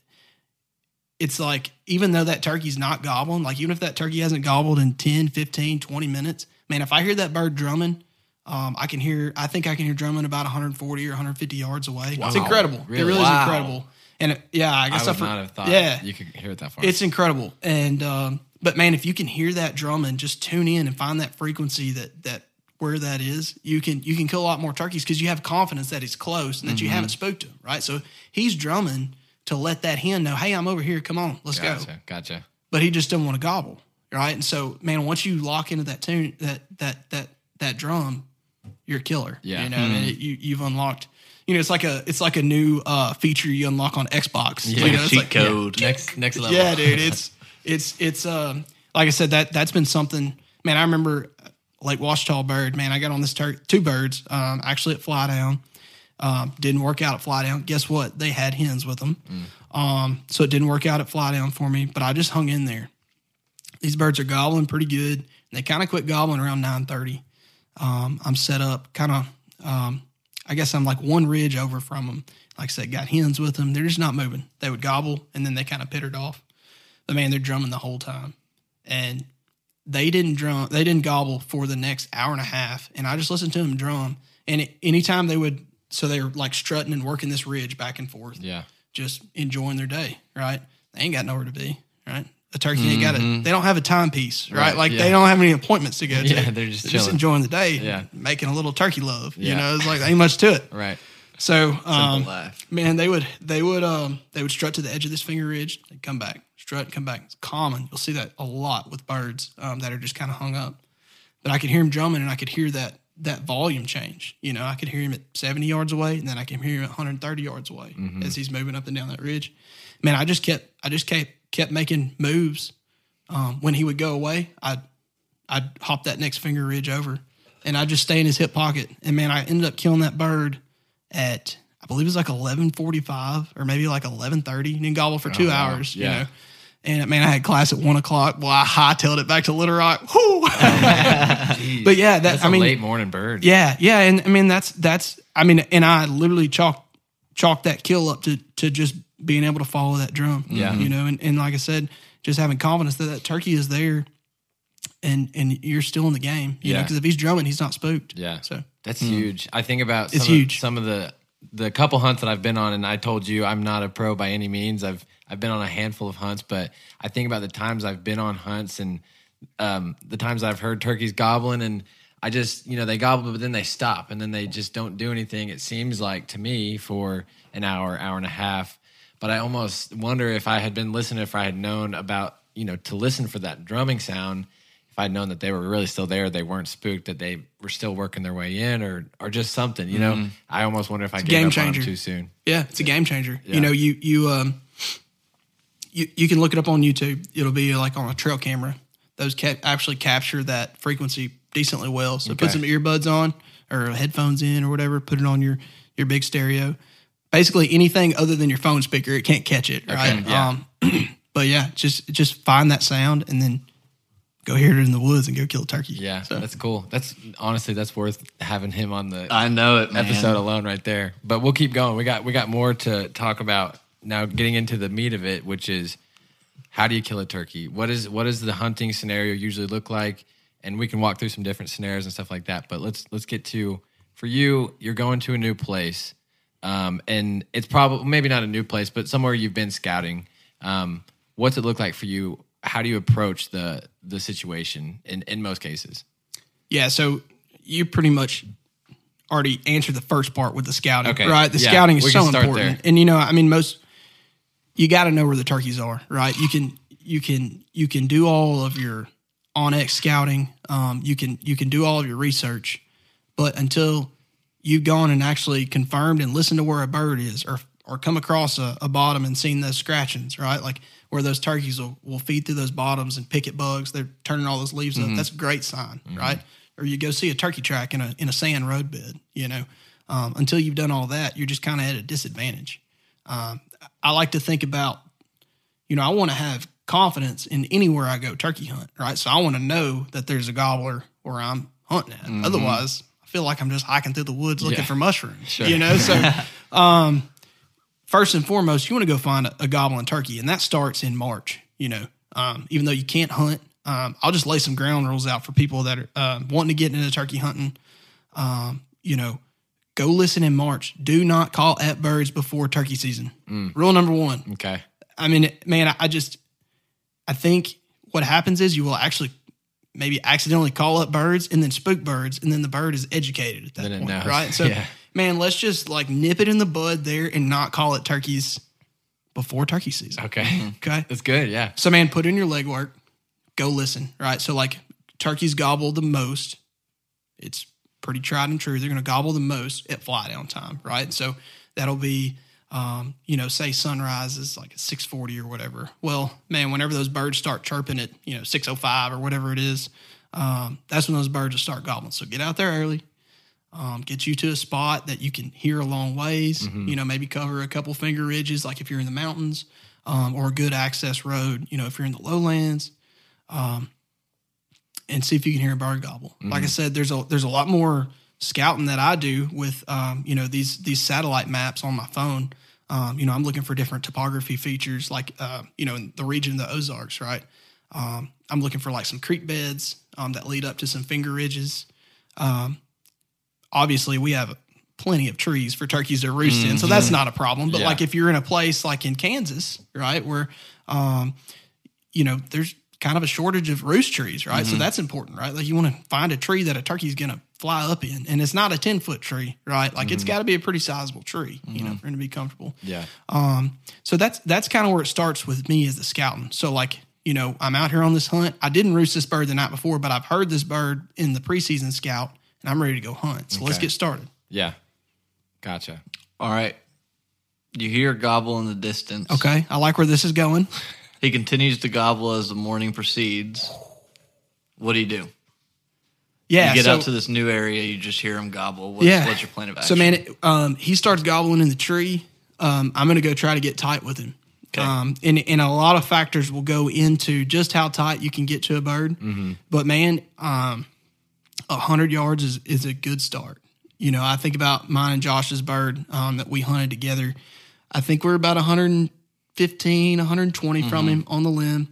it's like even though that turkey's not gobbling, like even if that turkey hasn't gobbled in 10, 15, 20 minutes, man, if I hear that bird drumming, um, I can hear, I think I can hear drumming about 140 or 150 yards away. It's incredible. Really? It really Wow. is incredible. And it, yeah, I I guess would for- not have thought. Yeah, you could hear it that far. it's incredible. And um, but man, if you can hear that drumming, just tune in and find that frequency that that where that is. You can you can kill a lot more turkeys because you have confidence that he's close and that Mm-hmm. you haven't spoke to him, right? So he's drumming to let that hen know, hey, I'm over here. Come on, let's go. gotcha. Gotcha. But he just doesn't want to gobble, right? And so, man, once you lock into that tune, that that that that drum, you're a killer. Yeah. you know, and it, you you've unlocked. You know, it's like a it's like a new uh, feature you unlock on Xbox. Yeah. You know, it's cheat like- yeah. code. Next next level. Yeah, dude, it's it's it's um like I said that that's been something. Man, I remember Lake Ouachita bird. Man, I got on this tur- two birds um actually at fly down. Um, didn't work out at fly down. Guess what? They had hens with them. Um, so it didn't work out at fly down for me, but I just hung in there. These birds are gobbling pretty good. They kind of quit gobbling around 930. Um, I'm set up kind of, um, I guess I'm like one ridge over from them. Like I said, got hens with them. They're just not moving. They would gobble and then they kind of pittered off. But man, they're drumming the whole time. And they didn't drum, they didn't gobble for the next hour and a half. And I just listened to them drum. And it, anytime they would, so they were like strutting and working this ridge back and forth Yeah. just enjoying their day, right? They ain't got nowhere to be, right? A turkey ain't got a, mm-hmm. they don't have a timepiece, right? Right, like yeah. they don't have any appointments to go to. Yeah, they're just chilling. enjoying the day, Yeah. making a little turkey love. Yeah. You know, it's like ain't much to it. Right. So, um, man, they would they would um they would strut to the edge of this finger ridge, they'd come back, strut, come back. It's common. You'll see that a lot with birds um, that are just kind of hung up. But I could hear him drumming, and I could hear that that volume change. You know, I could hear him at 70 yards away, and then I can hear him at 130 yards away as he's moving up and down that ridge. Man, I just kept I just kept kept making moves. Um, when he would go away, I'd I'd hop that next finger ridge over, and I'd just stay in his hip pocket. And man, I ended up killing that bird at I believe it was like eleven forty five or maybe like eleven thirty. And then gobble for two oh, wow. hours, Yeah. you know. And man, I had class at one o'clock. Well, I hightailed it back to Little Rock. Whew. Oh, but yeah, that That's I a mean, late morning bird. yeah, yeah, and I mean that's that's I mean, and I literally chalk chalk that kill up to to just being able to follow that drum. Yeah. you know, and, and like I said, just having confidence that that turkey is there, and and you're still in the game. You know, Yeah. because if he's drumming, he's not spooked. Yeah. So That's huge. I think about some It's of, huge. some of the the couple hunts that I've been on, and I told you I'm not a pro by any means. I've I've been on a handful of hunts, but I think about the times I've been on hunts and um, the times I've heard turkeys gobbling, and I just you know they gobble, but then they stop, and then they just don't do anything. It seems like to me for an hour, hour and a half. But I almost wonder if I had been listening, if I had known about you know to listen for that drumming sound if I'd known that they were really still there, they weren't spooked, that they were still working their way in, or or just something, you know. I almost wonder if I gave game up on them changer. too soon. Yeah, it's a game changer. Yeah. You know, you you um you you can look it up on YouTube. It'll be like on a trail camera. Those ca- actually capture that frequency decently well. So put some earbuds on or headphones in or whatever. Put it on your your big stereo. Basically anything other than your phone speaker, it can't catch it. Right. yeah. Um, but yeah, just just find that sound and then go hear it in the woods and go kill a turkey. Yeah, So, that's cool. That's honestly that's worth having him on the I know it, man. episode alone right there. But we'll keep going. We got we got more to talk about now. Getting into the meat of it, which is how do you kill a turkey? What is what does the hunting scenario usually look like? And we can walk through some different scenarios and stuff like that. But let's let's get to for you. You're going to a new place, um, and it's probably maybe not a new place, but somewhere you've been scouting. Um, what's it look like for you? How do you approach the the situation in in most cases? Yeah, so you pretty much already answered the first part with the scouting, Okay, right? The yeah, scouting is so important, there. and you know, I mean, most you got to know where the turkeys are, right? You can you can you can do all of your onX scouting, um, you can you can do all of your research, but until you've gone and actually confirmed and listened to where a bird is, or or come across a, a bottom and seen those scratchings, right? Like where those turkeys will, will feed through those bottoms and picket bugs. They're turning all those leaves up. That's a great sign, right? Or you go see a turkey track in a in a sand road bed. You know, um, until you've done all that, you're just kind of at a disadvantage. Um, I like to think about, you know, I want to have confidence in anywhere I go turkey hunt, right? So I want to know that there's a gobbler where I'm hunting at. Otherwise, I feel like I'm just hiking through the woods looking Yeah. for mushrooms. You know, so um, first and foremost, you want to go find a, a gobbling turkey, and that starts in March. You know, um, even though you can't hunt, um, I'll just lay some ground rules out for people that are uh, wanting to get into turkey hunting. Um, you know, go listen in March. Do not call at birds before turkey season. Rule number one. Okay. I mean, man, I, I just, I think what happens is you will actually maybe accidentally call up birds and then spook birds, and then the bird is educated at that Then point, right? So, Yeah. Man, let's just like nip it in the bud there and not call it turkeys before turkey season. Okay. Okay. That's good. Yeah. So, man, put in your legwork. Go listen, right? So, like, turkeys gobble the most. It's pretty tried and true. They're going to gobble the most at fly down time, right? So that'll be, um, you know, say sunrise is like at six forty or whatever. Well, man, whenever those birds start chirping at you know six oh five or whatever it is, um, that's when those birds will start gobbling. So get out there early. Um, get you to a spot that you can hear a long ways. Mm-hmm. You know, maybe cover a couple finger ridges, like if you're in the mountains, um, or a good access road. You know, if you're in the lowlands, um, and see if you can hear a bird gobble. Like I said, there's a there's a lot more scouting that I do with um, you know these these satellite maps on my phone. Um, you know, I'm looking for different topography features, like uh, you know, in the region of the Ozarks, right? Um, I'm looking for like some creek beds um, that lead up to some finger ridges. Um, obviously, we have plenty of trees for turkeys to roost in, so that's not a problem. But Yeah. like if you're in a place like in Kansas, right, where um, you know there's kind of a shortage of roost trees, right? So that's important, right? Like you want to find a tree that a turkey's going to fly up in, and it's not a ten foot tree, right? Like it's got to be a pretty sizable tree, you know, for him to be comfortable. Yeah. Um, so that's that's kind of where it starts with me as the scouting. So like, you know, I'm out here on this hunt. I didn't roost this bird the night before, but I've heard this bird in the preseason scout, I'm ready to go hunt. So let's get started. Yeah. Gotcha. All right. You hear a gobble in the distance. Okay, I like where this is going. He continues to gobble as the morning proceeds. What do you do? Yeah, you get so, out to this new area, you just hear him gobble. What's, yeah. what's your plan of action? So man, it, um, he starts gobbling in the tree. Um, I'm gonna go try to get tight with him. Okay. Um, and, and a lot of factors will go into just how tight you can get to a bird. But man, um, a hundred yards is, is a good start. You know, I think about mine and Josh's bird um, that we hunted together. I think we're about 115, 120 from him on the limb.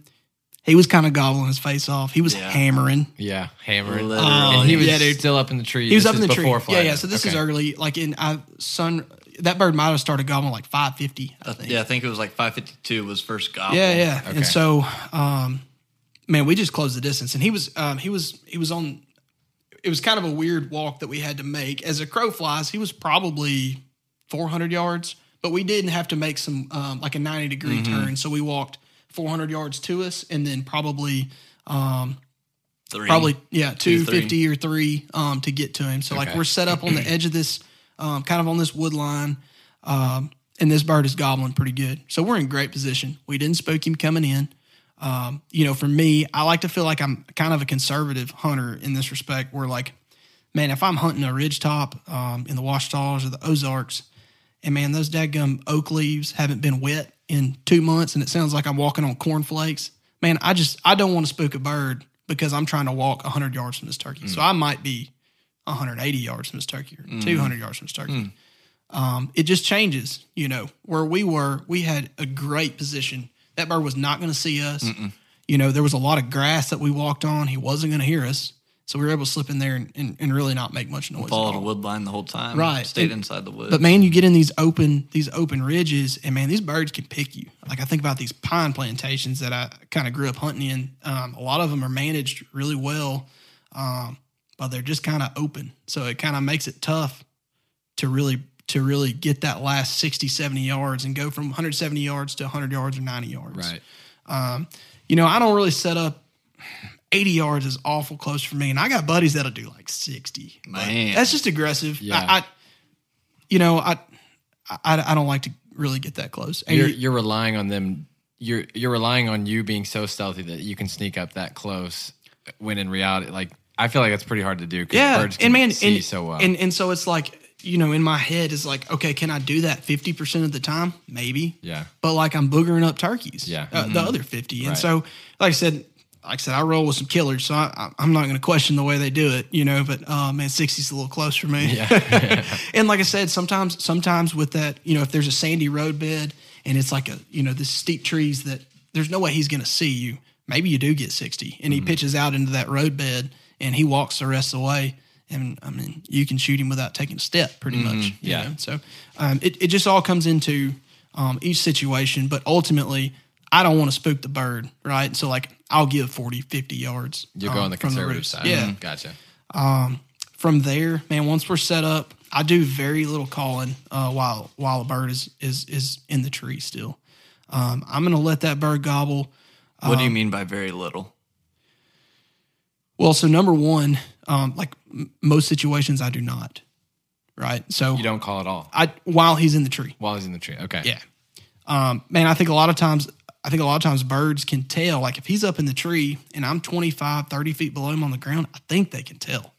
He was kind of gobbling his face off. He was Yeah. hammering. Yeah. Hammering. Literally. and he was yeah, dude. still up in the tree. He was This up in the tree. before Yeah, flight. yeah. So this is early. Like in I sun that bird might have started gobbling like five fifty. I think. yeah, I think it was like 552 was first gobble. Yeah, yeah. Okay. And so, um, man, we just closed the distance, and he was, um, he was, he was on. It was kind of a weird walk that we had to make. As a crow flies, he was probably 400 yards, but we didn't have to make some um, like a 90 degree Mm-hmm. turn. So we walked 400 yards to us, and then probably, um, Three. probably yeah, Two, 250 or three um, to get to him. So like we're set up on the edge of this, um, kind of on this wood line. Um, and this bird is gobbling pretty good. So we're in great position. We didn't spook him coming in. Um, you know, for me, I like to feel like I'm kind of a conservative hunter in this respect where like, man, if I'm hunting a ridge top um, in the Ouachitas or the Ozarks, and man, those dadgum oak leaves haven't been wet in two months, and it sounds like I'm walking on cornflakes. Man, I just I don't want to spook a bird because I'm trying to walk 100 yards from this turkey. So I might be 180 yards from this turkey or 200 yards from this turkey. Um, it just changes, you know. Where we were, we had a great position. That bird was not going to see us. You know, there was a lot of grass that we walked on. He wasn't going to hear us. So we were able to slip in there and, and, and really not make much noise. Followed a wood line the whole time. Right. Stayed And- inside the woods. But man, you get in these open these open ridges, and man, these birds can pick you. Like I think about these pine plantations that I kind of grew up hunting in. Um, a lot of them are managed really well, um, but they're just kind of open, so it kind of makes it tough to really to really get that last 60, 70 yards and go from 170 yards to 100 yards or 90 yards. Right. Um, you know, I don't really set up 80 yards is awful close for me. And I got buddies that'll do like 60. But Man. That's just aggressive. Yeah. I, I you know, I, I, I don't like to really get that close. And You're you- you're relying on them. You're you're relying on you being so stealthy that you can sneak up that close. When in reality, like I feel like it's pretty hard to do. yeah. birds can and man, see and, so well. and, and so it's like, you know, in my head is like, okay, can I do that 50% of the time? Maybe. yeah. but like I'm boogering up turkeys. Yeah. uh, the other fifty. And Right. so, like I said, like I said, I roll with some killers, so I, I'm not going to question the way they do it, you know. But uh, man, 60's a little close for me. Yeah. and like I said, sometimes, sometimes with that, you know, if there's a sandy road bed and it's like a, you know, the steep trees that there's no way he's going to see you. Maybe you do get 60, and he pitches out into that road bed and he walks the rest of the way. And I mean, you can shoot him without taking a step, pretty much. you yeah. know? So um, it it just all comes into um, each situation, but ultimately, I don't want to spook the bird, right? So like, I'll give 40, 50 yards. You go um, on the conservative roost. side. Yeah. Gotcha. From there, man, once we're set up, I do very little calling uh, while while a bird is is is in the tree still. Um, I'm gonna let that bird gobble. what Um, do you mean by very little? Well, so number one, um, like m- most situations, I do not. Right. So You don't call at all I while he's in the tree. while he's in the tree. Okay. Yeah. Um, man, I think a lot of times, I think a lot of times birds can tell, like if he's up in the tree and I'm 25, 30 feet below him on the ground, I think they can tell.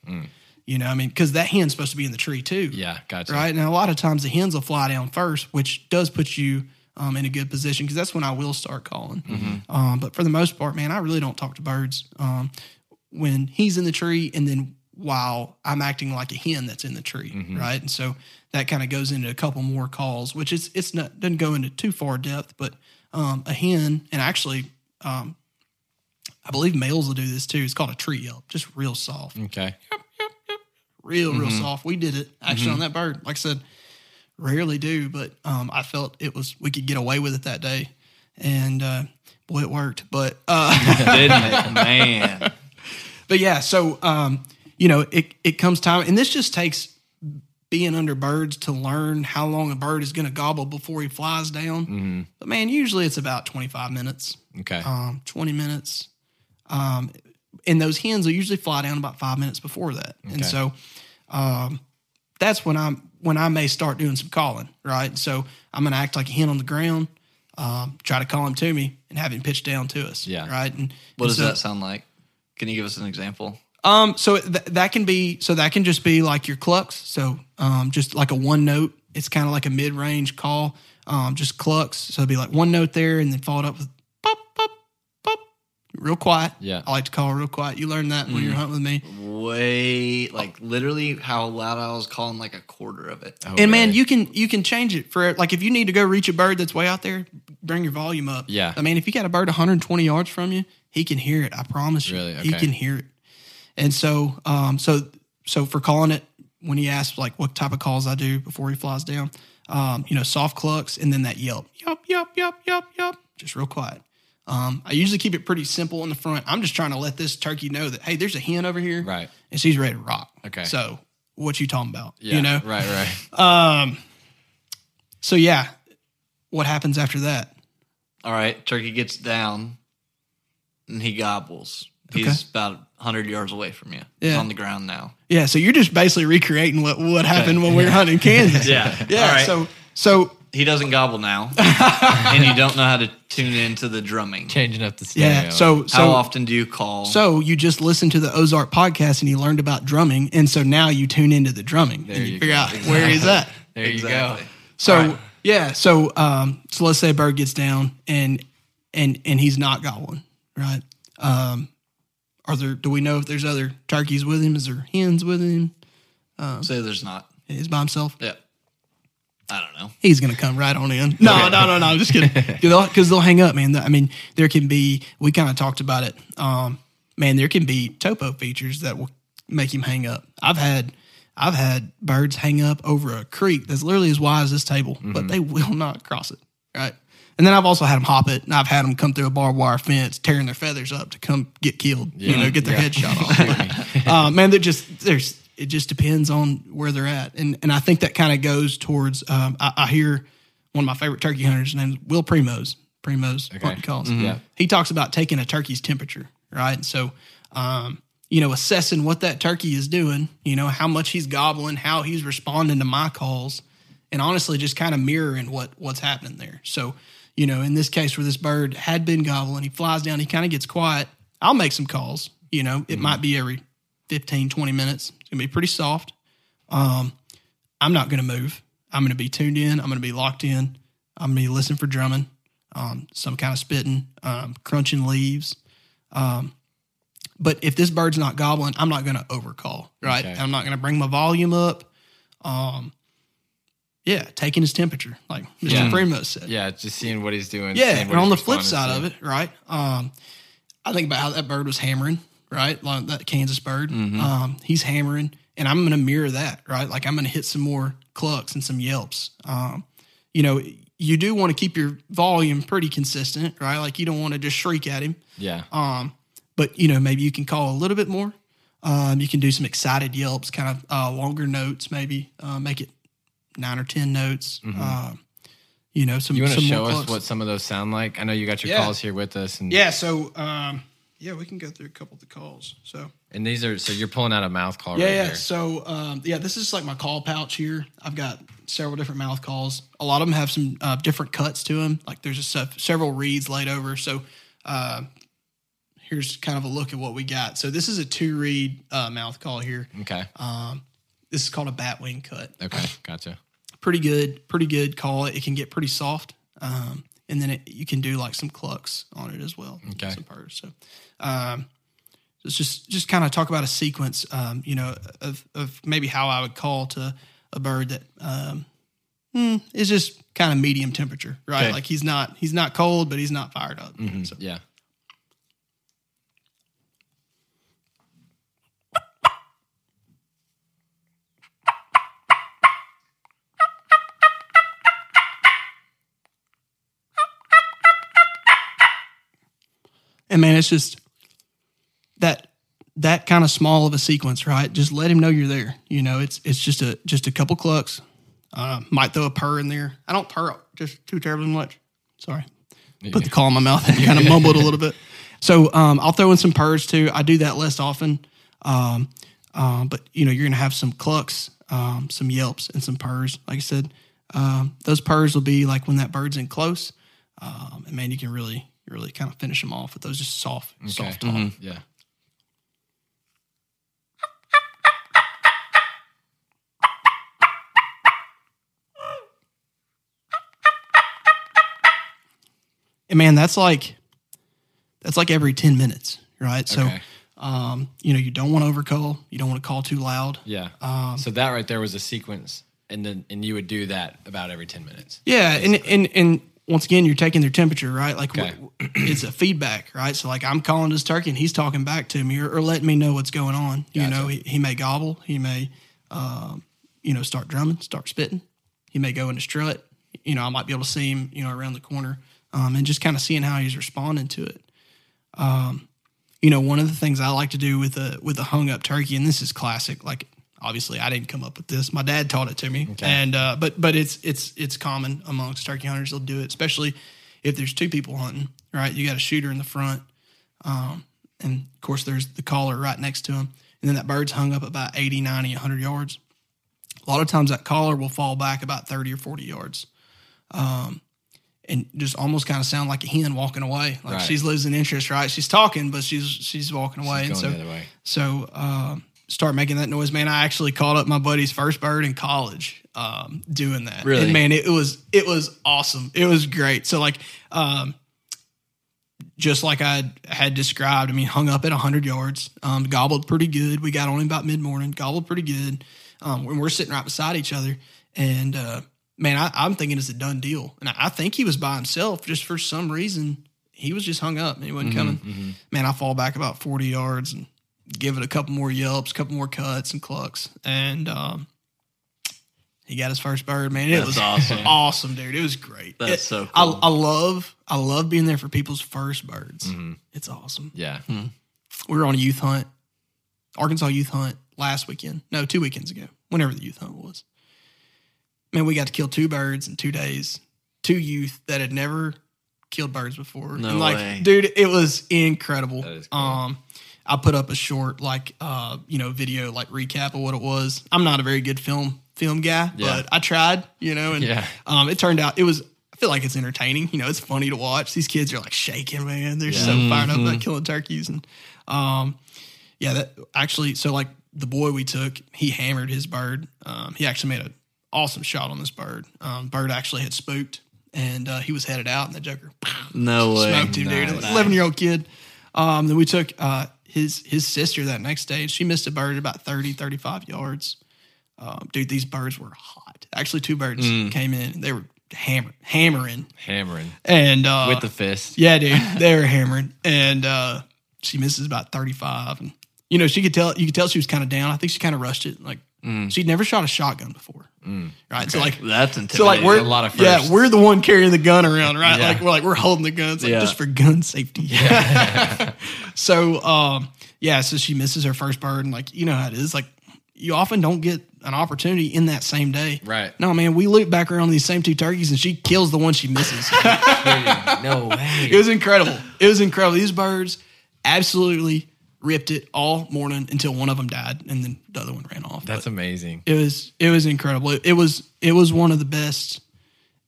You know, I mean, because that hen's supposed to be in the tree too. Yeah, gotcha. Right. And a lot of times the hens will fly down first, which does put you um, in a good position because that's when I will start calling. Mm-hmm. Um, but for the most part, man, I really don't talk to birds um, when he's in the tree and then while I'm acting like a hen that's in the tree. Mm-hmm. Right. And so that kind of goes into a couple more calls, which is, it's not, doesn't go into too far depth, but um, a hen, and actually, um, I believe males will do this too. It's called a tree yelp, just real soft Okay. real, real Mm-hmm. soft. We did it actually on that bird. Like I said, rarely do, but um, I felt it was we could get away with it that day, and uh, boy, it worked. But uh, Didn't it? Man. But yeah, so um, you know, it it comes time, and this just takes being under birds to learn how long a bird is going to gobble before he flies down. Mm-hmm. But man, usually it's about twenty five minutes, Okay. um, twenty minutes. Um, and those hens will usually fly down about five minutes before that, and so um, that's when I'm when I may start doing some calling. Right, so I'm going to act like a hen on the ground, um, try to call him to me, and have him pitch down to us. Yeah. right. And What and does so- that sound like? Can you give us an example? um, so th- that can be so that can just be like your clucks. So um, just like a one note. It's kind of like a mid range call. Um, just clucks. So it'd be like one note there, and then followed up with pop pop pop, real quiet. Yeah. I like to call real quiet. You learned that when you're hunting with me. Way like literally how loud I was calling like a quarter of it. Oh, and man, you can you can change it for like if you need to go reach a bird that's way out there, bring your volume up. Yeah. I mean, if you got a bird 120 yards from you, he can hear it. I promise you, Really? he can hear it. And so, um, so so for calling it when he asks like what type of calls I do before he flies down, um, you know, soft clucks and then that yelp, yelp, yelp, yelp, yelp, yelp, just real quiet. Um, I usually keep it pretty simple in the front. I'm just trying to let this turkey know that hey, there's a hen over here, Right. And she's ready to rock. Okay. So what you talking about? Yeah. You know, Right. Right. Um. so yeah, what happens after that? All right, turkey gets down and he gobbles. He's about 100 yards away from you. He's on the ground now. Yeah, so you're just basically recreating what what happened when we were hunting Kansas. Yeah. yeah. All right. So so he doesn't gobble now, and you don't know how to tune into the drumming. Changing up the scenario. yeah, so so how often do you call? so you just listened to the Ozark podcast and you learned about drumming, and so now you tune into the drumming and you, you figure go. out where he's at. there you go. So All right. yeah, so um, so let's say a bird gets down and and and he's not gobbling, right? Um, are there? Do we know if there's other turkeys with him? Is there hens with him? Say there's not. He's by himself. Yeah. I don't know. he's gonna come right on in. No, no, no, no. I'm just kidding. Because they'll, they'll hang up, man. I mean, there can be. We kind of talked about it. Um, man, there can be topo features that will make him hang up. I've had, I've had birds hang up over a creek that's literally as wide as this table, but they will not cross it. Right. And then I've also had them hop it, and I've had them come through a barbed wire fence, tearing their feathers up to come get killed. You know, get their head shot off. uh, man, they're just there's it just depends on where they're at, and and I think that kind of goes towards. Um, I, I hear one of my favorite turkey hunters named Will Primos. Primos hunting calls. Yeah. he talks about taking a turkey's temperature, right? And so, um, you know, assessing what that turkey is doing, you know, how much he's gobbling, how he's responding to my calls, and honestly, just kind of mirroring what what's happening there. So, you know, in this case where this bird had been gobbling, he flies down, he kind of gets quiet. I'll make some calls. You know, it might be every 15, 20 minutes. It's gonna be pretty soft. Um, I'm not gonna move. I'm gonna be tuned in. I'm gonna be locked in. I'm gonna be listening for drumming, um, some kind of spitting, um, crunching leaves. Um, but if this bird's not gobbling, I'm not gonna overcall. Right? Okay. I'm not gonna bring my volume up. Um, yeah, taking his temperature, like Mr. Yeah. Primo said. Yeah, just seeing what he's doing. Yeah, and on the flip side to. of it, right? Um, I think about how that bird was hammering, right? Like that Kansas bird. Mm-hmm. Um, he's hammering, and I'm going to mirror that, right? Like I'm going to hit some more clucks and some yelps. Um, you know, you do want to keep your volume pretty consistent, right? Like you don't want to just shriek at him. Yeah. Um, but you know, maybe you can call a little bit more. Um, you can do some excited yelps, kind of uh, longer notes, maybe uh, make it nine or ten notes. Um, you know, some. Mm-hmm. you want to show us what some of those sound like? I know you got your Yeah. calls here with us, and Yeah, so um, yeah, we can go through a couple of the calls. So and these are so you're pulling out a mouth call yeah, right yeah. here. So um, yeah, this is like my call pouch here. I've got several different mouth calls. A lot of them have some uh, different cuts to them. Like there's a se- several reeds laid over. So uh, here's kind of a look at what we got. So this is a two reed uh, mouth call here. Okay. This is called a bat wing cut. okay. Gotcha. Pretty good, pretty good call. It can get pretty soft, um, and then it, you can do like some clucks on it as well. Okay. some purrs. So, um, let's just just kind of talk about a sequence, um, you know, of of maybe how I would call to a bird that um, hmm, is just kind of medium temperature, right? Okay. Like he's not he's not cold, but he's not fired up. So, Yeah. Man, it's just that that kind of small of a sequence, right? Just let him know you're there. You know, it's it's just a just a couple clucks. Uh, might throw a purr in there. I don't purr just too terribly much. Sorry, put the call in my mouth and kind of mumbled a little bit. So um, I'll throw in some purrs too. I do that less often, um, um, but you know you're gonna have some clucks, um, some yelps, and some purrs. Like I said, um, those purrs will be like when that bird's in close, um, and man, you can really really kind of finish them off with those just soft, soft talk. Yeah. And man, that's like that's like every ten minutes, right? So, Okay. um, you know, you don't want to overcall. You don't want to call too loud. Yeah. Um, so that right there was a sequence, and then and you would do that about every ten minutes. Yeah, and and and once again, you're taking their temperature, right? Like Okay. it's a feedback, right? So like I'm calling this turkey, and he's talking back to me or, or letting me know what's going on. You know, he, he may gobble, he may, um, you know, start drumming, start spitting. He may go into strut. You know, I might be able to see him, you know, around the corner, um, and just kind of seeing how he's responding to it. Um, you know, one of the things I like to do with a with a hung up turkey, and this is classic. Like, obviously, I didn't come up with this. My dad taught it to me, and uh, but but it's it's it's common amongst turkey hunters. They'll do it, especially if there's two people hunting. Right, you got a shooter in the front, um, and of course there's the caller right next to him, and then that bird's hung up about 80, 90, 100 yards. A lot of times that caller will fall back about 30 or 40 yards. Um, and just almost kind of sound like a hen walking away. Like Right. she's losing interest, right? She's talking, but she's she's walking away. Going and so the other way. so um, start making that noise, man. I actually called up my buddy's first bird in college, um, doing that. Really? And man, it was it was awesome. It was great. So like, um, just like I had described, I mean, hung up at hundred yards, um, gobbled pretty good. We got on him about mid morning, gobbled pretty good. Um, when we're sitting right beside each other, and uh, man, I, I'm thinking it's a done deal, and I, I think he was by himself. Just for some reason, he was just hung up and he wasn't coming. Man, I fall back about forty yards and give it a couple more yelps, a couple more cuts and clucks, and um, he got his first bird. Man, it That's was awesome. awesome, dude. It was great. That's It- so I, cool. I love, I love being there for people's first birds. It's awesome. Yeah. We were on a youth hunt, Arkansas youth hunt last weekend. No, two weekends ago. Whenever the youth hunt was. Man, we got to kill two birds in two days. Two youth that had never killed birds before. No and like, way. dude, it was incredible. That is cool. Um, I put up a short, like, uh, you know, video, like recap of what it was. I'm not a very good film film guy, Yeah. but I tried, you know, and Yeah. um, it turned out it was. I feel like it's entertaining. You know, it's funny to watch. These kids are like shaking, man. They're so fired up about killing turkeys, and um, yeah, that actually. So like the boy we took, he hammered his bird. Um, he actually made an awesome shot on this bird. Um, bird actually had spooked, and uh, he was headed out, and the joker No way. smoked him, dude. Eleven year old kid. Um, then we took uh, his his sister that next day. and She missed a bird at about 30, 35 yards. Um, dude, these birds were hot. Actually, two birds came in. and They were hammer, hammering, Hammering and uh, with the fist. yeah, dude, they were hammering. And uh, she misses about thirty five, and you know she could tell. You could tell she was kind of down. I think she kind of rushed it. Like she'd never shot a shotgun before, right? So like That's so like we're A lot of yeah we're the one carrying the gun around right? Yeah. like we're like we're holding the guns like Yeah. just for gun safety. So um yeah so she misses her first bird and like you know how it is like you often don't get an opportunity in that same day. Right. no man we loop back around these same two turkeys and she kills the one she misses. No way. it was incredible. It was incredible. These birds absolutely ripped it all morning until one of them died and then the other one ran off That's amazing. it was it was incredible. It, it was it was one of the best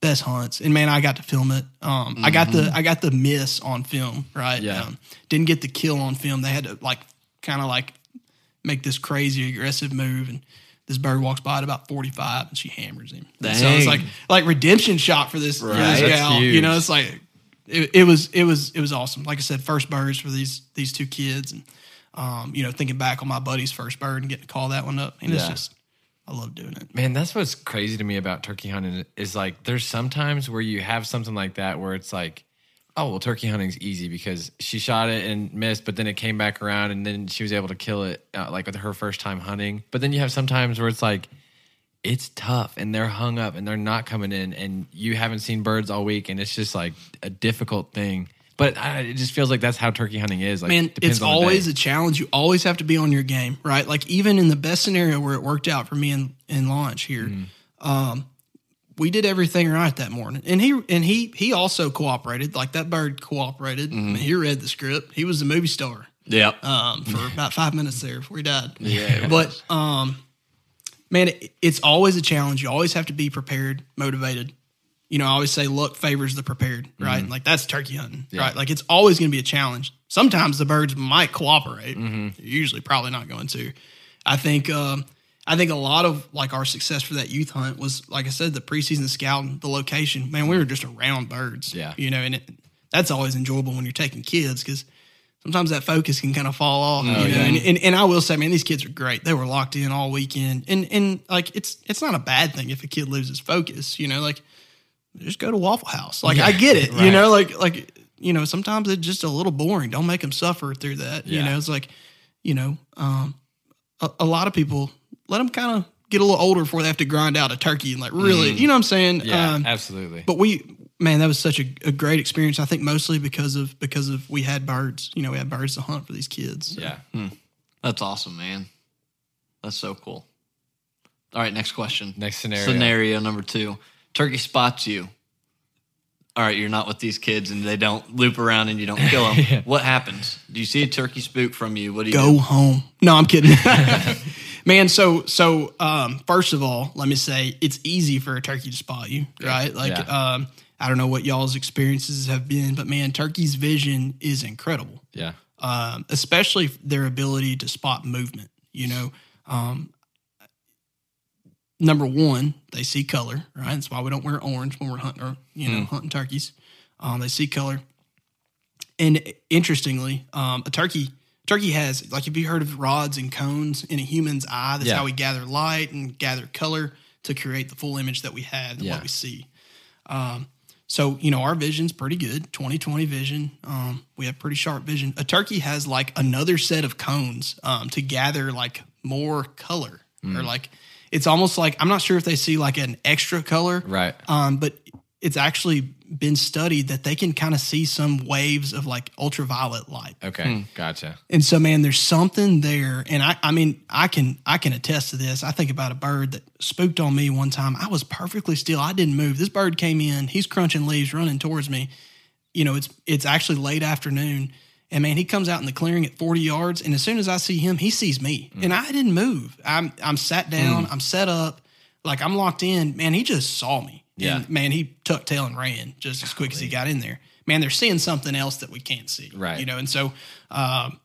best hunts. And man, I got to film it. Um, I got the I got the miss on film, right? Yeah. Um, didn't get the kill on film. They had to like kind of like make this crazy aggressive move and. This bird walks by at about forty five, and she hammers him. And So it's like like redemption shot for this, for this Right. Gal. You know, it's like it, it was it was it was awesome. Like I said, first birds for these these two kids, and um, you know, thinking back on my buddy's first bird and getting to call that one up, and it's just I love doing it. Man, that's what's crazy to me about turkey hunting is like there's sometimes where you have something like that where it's like, oh well, turkey hunting's easy because she shot it and missed, but then it came back around and then she was able to kill it uh, like with her first time hunting. But then you have sometimes where it's like it's tough and they're hung up and they're not coming in and you haven't seen birds all week and it's just like a difficult thing. But I, it just feels like that's how turkey hunting is. Like, Man, it's always a challenge. You always have to be on your game, right? Like even in the best scenario where it worked out for me in, in Lantzsch here, Mm-hmm. um, we did everything right that morning, and he and he he also cooperated. Like that bird cooperated. Mm-hmm. I mean, he read the script. He was the movie star. Yep. um, for about five minutes there before he died. Yeah, but um, man, it, it's always a challenge. You always have to be prepared, motivated. You know, I always say luck favors the prepared, right? Like that's turkey hunting, right? Like it's always going to be a challenge. Sometimes the birds might cooperate. They're Usually, probably not going to. I think. Um, I think a lot of like our success for that youth hunt was, like I said, the preseason scouting, the location. Man, we were just around birds. Yeah. you know, and it, that's always enjoyable when you're taking kids because sometimes that focus can kind of fall off. you know? and, and and I will say, man, these kids are great. They were locked in all weekend, and and like it's it's not a bad thing if a kid loses focus. You know, like just go to Waffle House. Like I get it. You know, like like you know, sometimes it's just a little boring. Don't make them suffer through that. You know, it's like you know, um, a, a lot of people let them kind of get a little older before they have to grind out a turkey and like really, you know what I'm saying? yeah, Um, absolutely. but we man that was such a, a great experience i think mostly because of because of we had birds you know we had birds to hunt for these kids So, yeah, That's awesome, man. That's so cool. All right, next question. Next scenario. Scenario number two. Turkey spots you. All right, you're not with these kids and they don't loop around and you don't kill them. What happens? Do you see a turkey spook from you? What do you go do? home no i'm kidding man so so um first of all let me say it's easy for a turkey to spot you right like Yeah. um i don't know what y'all's experiences have been but man turkey's vision is incredible yeah, um, especially their ability to spot movement. You know, um, number one, they see color, right? That's why we don't wear orange when we're hunting, or, you know, hunting turkeys. Um, they see color, and interestingly, um, a turkey turkey has like have you heard of rods and cones in a human's eye? That's Yeah. how we gather light and gather color to create the full image that we have and Yeah. what we see. Um, so you know our vision's pretty good, 20/20 vision. Um, we have pretty sharp vision. A turkey has like another set of cones um, to gather like more color, Mm. or like it's almost like I'm not sure if they see like an extra color, right. um, but it's actually been studied that they can kind of see some waves of like ultraviolet light. Okay, gotcha. And so, man, there's something there, and I, I mean, I can, I can attest to this. I think about a bird that spooked on me one time. I was perfectly still. I didn't move. This bird came in. He's crunching leaves, running towards me. You know, it's it's actually late afternoon, and man, he comes out in the clearing at 40 yards, and as soon as I see him, he sees me, and I didn't move. I'm I'm sat down. I'm set up, like I'm locked in. Man, he just saw me. Yeah. And man, he tucked tail and ran just as quick as he got in there. Man, they're seeing something else that we can't see. Right. You know, and so um,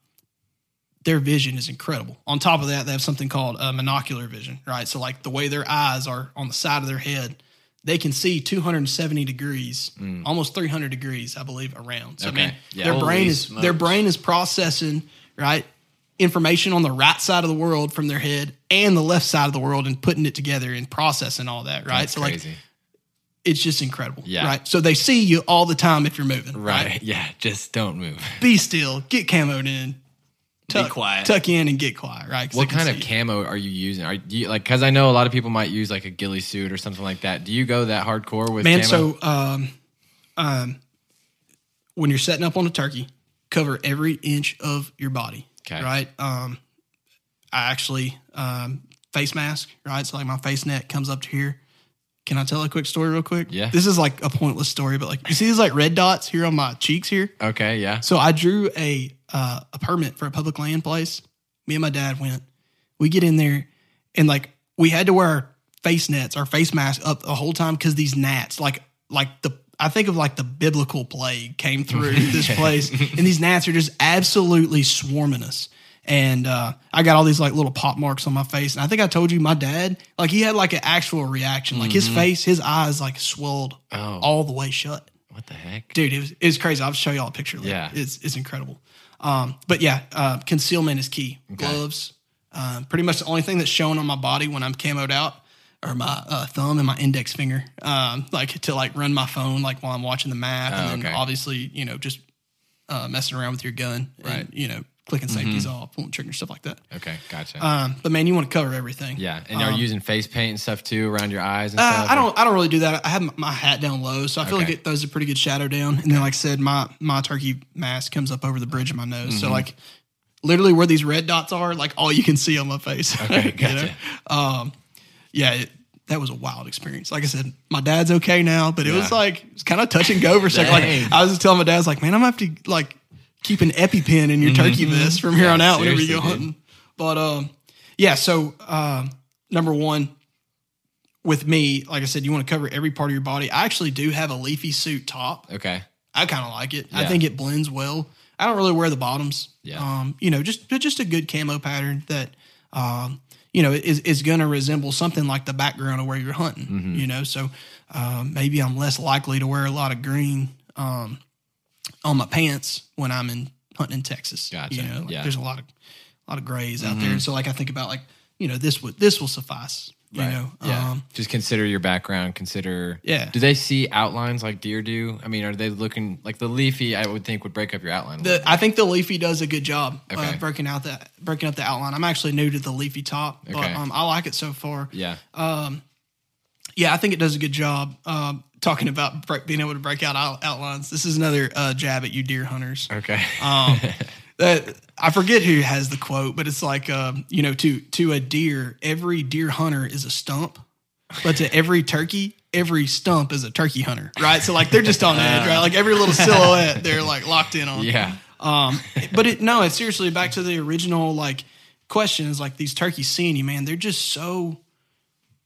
their vision is incredible. On top of that, they have something called uh, monocular vision, right? So, like the way their eyes are on the side of their head, they can see 270 degrees, almost 300 degrees, I believe, around. So, Mm. Okay. man, Yeah. their Holy brain is their brain is processing right information on the right side of the world from their head and the left side of the world and putting it together and processing all that, right? That's so, like it's just incredible, Yeah. right? So they see you all the time if you're moving, right. right? Yeah, just don't move. Be still, get camoed in, tuck, quiet. tuck in, and get quiet, right? What kind of camo are you using? Are you like because I know a lot of people might use like a ghillie suit or something like that. Do you go that hardcore with man? camo? So, um, um, when you're setting up on a turkey, cover every inch of your body, Okay. right? Um, I actually um, face mask, right? So like my face net comes up to here. Can I tell a quick story real quick? Yeah. This is like a pointless story, but like you see these like red dots here on my cheeks here. okay, yeah, So I drew a uh, a permit for a public land place. Me and my dad went. We get in there, and like we had to wear our face nets our face masks up the whole time because these gnats, like like the I think of like the biblical plague came through this place, and these gnats are just absolutely swarming us. And uh, I got all these like little pop marks on my face, and I think I told you my dad like he had like an actual reaction, like his face, his eyes like swelled Oh. all the way shut What the heck? dude, it was, it was crazy. I'll show y'all a picture. Later. Yeah. it's it's incredible. Um, but yeah, uh, concealment is key. Gloves, uh, pretty much the only thing that's shown on my body when I'm camoed out are my uh, thumb and my index finger, um, like to like run my phone like while I'm watching the map, Oh, and then okay. obviously you know just uh, messing around with your gun, Right. And, you know, clicking safeties off, pulling trigger stuff like that. Okay, gotcha. Um, but man, you want to cover everything. yeah, and are you using face paint and stuff too around your eyes and Uh, stuff? I don't. I don't really do that. I have my- hat down low, so I feel Okay. like it throws a pretty good shadow down. And then, like I said, my my turkey mask comes up over the bridge of my nose. Mm-hmm. So like, literally where these red dots are, like all you can see on my face. Okay, You know? gotcha. Um, yeah, it, that was a wild experience. Like I said, my dad's okay now, but it was Yeah. like it's kind of touch and go for a second. Like I was just telling my dad, I was like, man, I'm gonna have to like keep an EpiPen in your turkey vest from here Mm-hmm. Yeah, on out whenever you go dude. hunting. But um, yeah. So um, number one, with me, like I said, you want to cover every part of your body. I actually do have a leafy suit top. Okay. I kind of like it. I think it blends well. I don't really wear the bottoms. Yeah. Um, you know, just just a good camo pattern that um, you know, is is going to resemble something like the background of where you're hunting. Mm-hmm. You know, so um, maybe I'm less likely to wear a lot of green um, on my pants when I'm in hunting in Texas. Gotcha. You know, like Yeah. Mm-hmm. there's a lot of a lot of grays out there. So like I think about like you know this would this will suffice. You know, Yeah. um, Just consider your background. Consider. Yeah. Do they see outlines like deer do? I mean, are they looking like the leafy? I would think would break up your outline. The, I think the leafy does a good job Okay. uh, breaking out that breaking up the outline. I'm actually new to the leafy top, but Okay. um, I like it so far. yeah. Yeah, I think it does a good job. Um, talking about break, being able to break out out- outlines. This is another uh, jab at you deer hunters. okay. Um, that I forget who has the quote, but it's like um, you know, to to a deer, every deer hunter is a stump, but to every turkey, every stump is a turkey hunter, right? So like they're just on edge, right? Like every little silhouette, they're like locked in on. yeah. Um, but it no, it's seriously back to the original like question is like these turkeys seeing you, man. They're just so,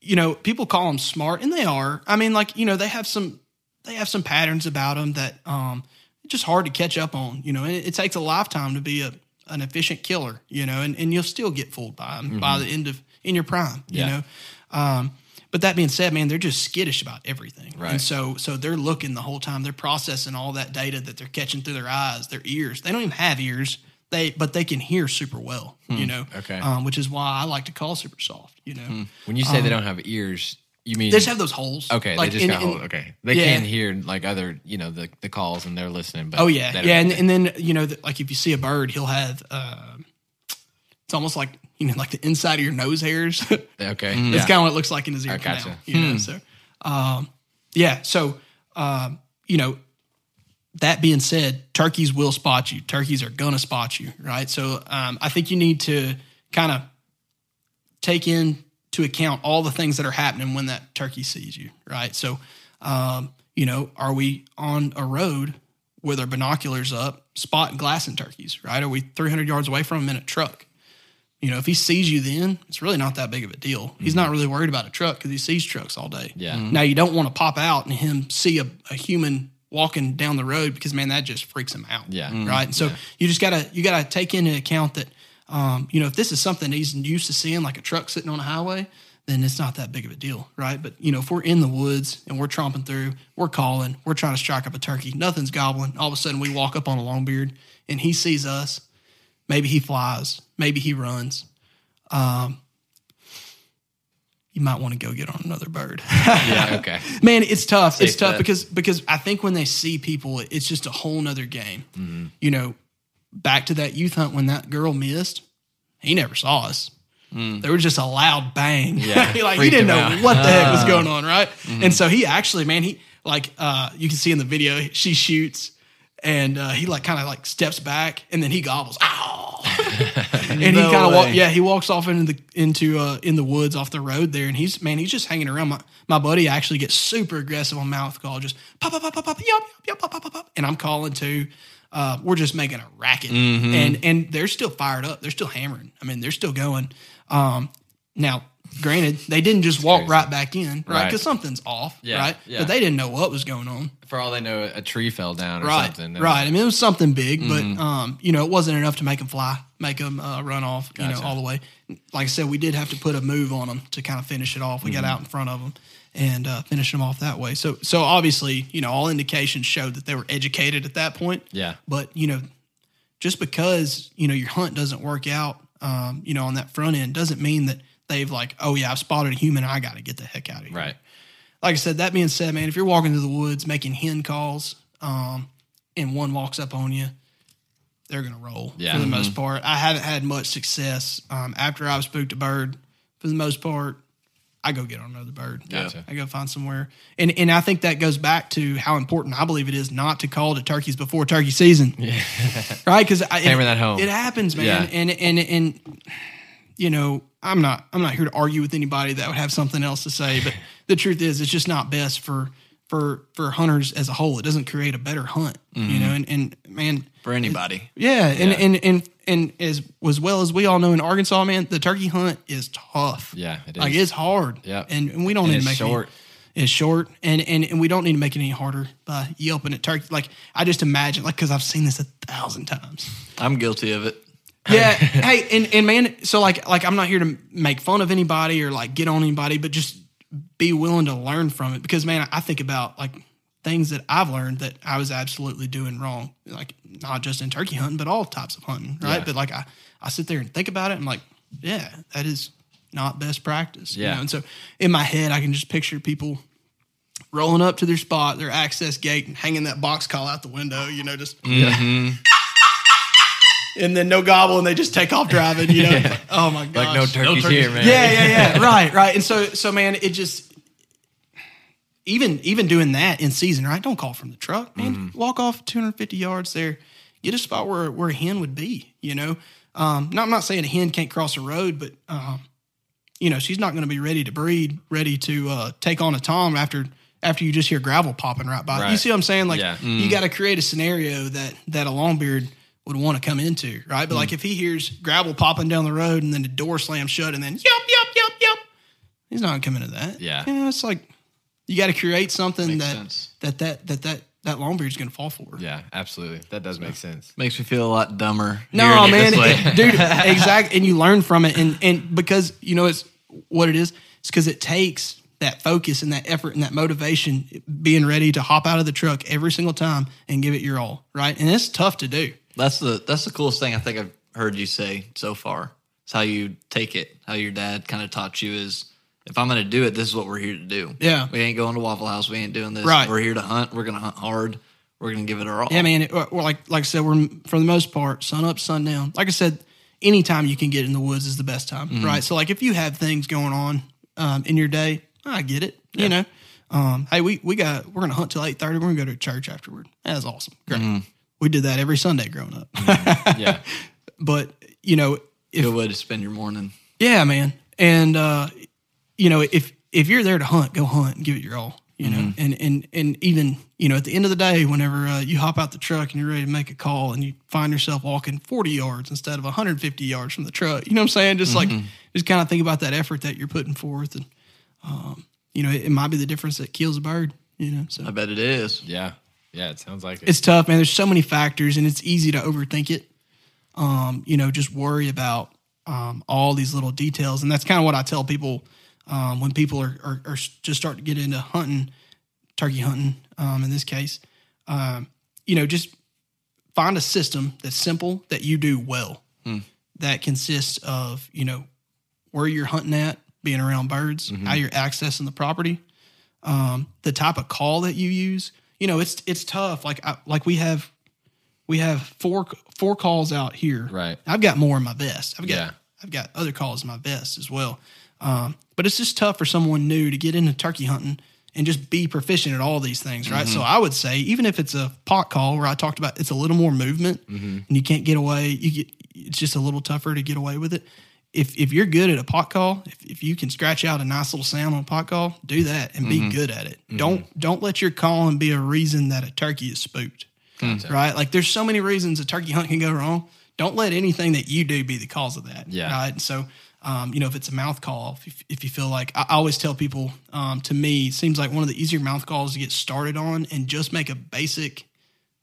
you know, people call them smart, and they are. I mean, like you know, they have some they have some patterns about them that um, it's just hard to catch up on. You know, and it, it takes a lifetime to be a an efficient killer. You know, and, and you'll still get fooled by them by the end of in your prime. You Yeah. know. Um, but that being said, man, they're just skittish about everything. Right. And so so they're looking the whole time. They're processing all that data that they're catching through their eyes, their ears. They don't even have ears. They but they can hear super well, you know. Hmm. Okay. Um, which is why I like to call super soft, you know. When you say they don't have ears, you mean They just have those holes. Okay, Like, they just in- got in- hold. Okay, they Yeah. can hear like other, you know, the the calls and they're listening. But Oh yeah, yeah, and, and then you know, the, like if you see a bird, he'll have. Uh, it's almost like you know, like the inside of your nose hairs. okay, That's yeah. kind of what it looks like in his ear I canal. gotcha. You know, so um, yeah. So um, you know, that being said, turkeys will spot you. Turkeys are gonna spot you, right? So um, I think you need to kind of take into account all the things that are happening when that turkey sees you, right? So um, you know, are we on a road with our binoculars up, spotting glassing turkeys, right? Are we 300 yards away from them in a truck? You know, if he sees you then, it's really not that big of a deal. He's not really worried about a truck because he sees trucks all day. Yeah. Mhm. Now, you don't want to pop out and him see a, a human walking down the road because, man, that just freaks him out. Yeah. Mm. Right. And so you just got to, you got to take into account that, um, you know, if this is something he's used to seeing, like a truck sitting on a highway, then it's not that big of a deal. Right. But, you know, if we're in the woods and we're tromping through, we're calling, we're trying to strike up a turkey, nothing's gobbling. All of a sudden we walk up on a longbeard and he sees us. Maybe he flies. Maybe he runs. Um, you might want to go get on another bird. yeah, okay, Man, it's tough. it's tough bet. because because I think when they see people, it's just a whole nother game. Mm-hmm. You know, back to that youth hunt when that girl missed, he never saw us. There was just a loud bang. Mm. Yeah, like he didn't know out. Ah. what the heck was going on, right? Mm-hmm. And so he actually, man, he like uh you can see in the video, she shoots and uh, he like kind of like steps back and then he gobbles. Ow! and he No kind of walk, yeah, he walks off into the into uh, in the woods off the road there, and he's man, he's just hanging around. My my buddy actually gets super aggressive on mouth call, just pop pop pop pop pop, yup yup pop pop pop pop, and I'm calling too. Uh, we're just making a racket, and and they're still fired up. They're still hammering. I mean, they're still going. Um, now granted, they didn't just walk right back in, right? Right. Because something's off, Yeah, right? yeah. But they didn't know what was going on, For all they know, a tree fell down or right? something. and- Right. I mean, it was something big, Mm-hmm. but um, you know, it wasn't enough to make them fly, make them uh, run off, you know, all the way. Like I said, we did have to put a move on them to kind of finish it off. We Mm-hmm. got out in front of them and uh, finished them off that way. So, so obviously, you know, all indications showed that they were educated at that point. Yeah. But you know, just because you know your hunt doesn't work out, um, you know, on that front end doesn't mean that they've like, oh yeah, I've spotted a human, I got to get the heck out of here. Right. Like I said, that being said, man, if you're walking through the woods making hen calls, um, and one walks up on you, they're gonna roll Yeah. for the Mhm. most part. I haven't had much success um, after I've spooked a bird. For the most part, I go get on another bird. Gotcha. I go find somewhere, and and I think that goes back to how important I believe it is not to call to turkeys before turkey season. Yeah. right? Because I Hammer that home. It happens, man. Yeah. And and and you know, I'm not I'm not here to argue with anybody that would have something else to say, but the truth is, it's just not best for for for hunters as a whole. It doesn't create a better hunt, Mm-hmm. you know. And and man, for anybody. yeah, and Yeah. and and and as as well as we all know in Arkansas, man, the turkey hunt is tough. Yeah, it like it's hard. Yeah. and, and we don't And need to make short. Any- it's short, and, and and we don't need to make it any harder by yelping at turkey. Like I just imagine, like because I've seen this a thousand times. I'm guilty of it. Yeah. hey, and, and man, so like like I'm not here to make fun of anybody or like get on anybody, but just be willing to learn from it. Because man, I think about like things that I've learned that I was absolutely doing wrong. Like not just in turkey hunting, but all types of hunting, right? Yeah. But like I, I sit there and think about it and I'm like, yeah, that is not best practice. you Yeah. know? And so in my head I can just picture people rolling up to their spot, their access gate, and hanging that box call out the window, you know, just mm-hmm. And then no gobble, and they just take off driving. You know, oh my god, Like no turkeys here, man. Yeah, yeah, yeah. right, right. And so, so man, it just even even doing that in season, right? Don't call from the truck, man. Mm-hmm. Walk off 250 yards there, get a spot where where a hen would be. You know, um, no, I'm not saying a hen can't cross a road, but um, you know, she's not going to be ready to breed, ready to uh, take on a tom after after you just hear gravel popping right by. You see what I'm saying? Like Yeah. you got to create a scenario that that a longbeard would want to come into, right? But like hmm. if he hears gravel popping down the road and then the door slams shut and then yup yup yup yup, he's not coming to that. Yeah. you know, it's like you got to create something that, that, sense. that that that that that longbeard's going to fall for. Yeah, absolutely. That does make sense. Makes me feel a lot dumber. No, man, it- dude, exactly. And you learn from it, and and because you know it's what it is. It's because it takes that focus and that effort and that motivation, being ready to hop out of the truck every single time and give it your all, right? And it's tough to do. That's the that's the coolest thing I think I've heard you say so far. It's how you take it. How your dad kind of taught you is if I'm going to do it, this is what we're here to do. Yeah. we ain't going to Waffle House. We ain't doing this. Right. We're here to hunt. We're going to hunt hard. We're going to give it our all. Yeah, man. It, or like like I said, we're for the most part sun up, sun down. Like I said, anytime you can get in the woods is the best time, right? So like if you have things going on um, in your day, I get it. You know, um, hey, we we got we're gonna hunt till eight thirty. We're gonna go to church afterward. That's awesome. Great. We did that every Sunday growing up. Yeah. but you know, if Good way to spend your morning. yeah, man, and uh, you know, if if you're there to hunt, go hunt and give it your all. You know, and and and even you know, at the end of the day, whenever uh, you hop out the truck and you're ready to make a call, and you find yourself walking 40 yards instead of 150 yards from the truck, you know what I'm saying? Just like just kind of think about that effort that you're putting forth, and um, you know, it, it might be the difference that kills a bird. You know, so I bet it is. Yeah. Yeah, it sounds like it. it's tough, man. There's so many factors, and it's easy to overthink it. Um, you know, just worry about um, all these little details, and that's kind of what I tell people um, when people are, are, are just starting to get into hunting, turkey hunting. Um, in this case, um, you know, just find a system that's simple that you do well. That consists of you know where you're hunting at, being around birds, how you're accessing the property, um, the type of call that you use. You know, it's it's tough. Like I, like we have we have four four calls out here. Right. I've got more in my vest. I've got Yeah. I've got other calls in my vest as well. Um, but it's just tough for someone new to get into turkey hunting and just be proficient at all these things, right? So I would say even if it's a pot call where I talked about it's a little more movement and you can't get away, you get it's just a little tougher to get away with it. If if you're good at a pot call, if, if you can scratch out a nice little sound on a pot call, do that and be good at it. Don't don't let your calling be a reason that a turkey is spooked. Right? Like there's so many reasons a turkey hunt can go wrong. Don't let anything that you do be the cause of that. Yeah. Right. And so Um, you know, if it's a mouth call, if you, if you feel like I I always tell people, um, to me, it seems like one of the easier mouth calls to get started on and just make a basic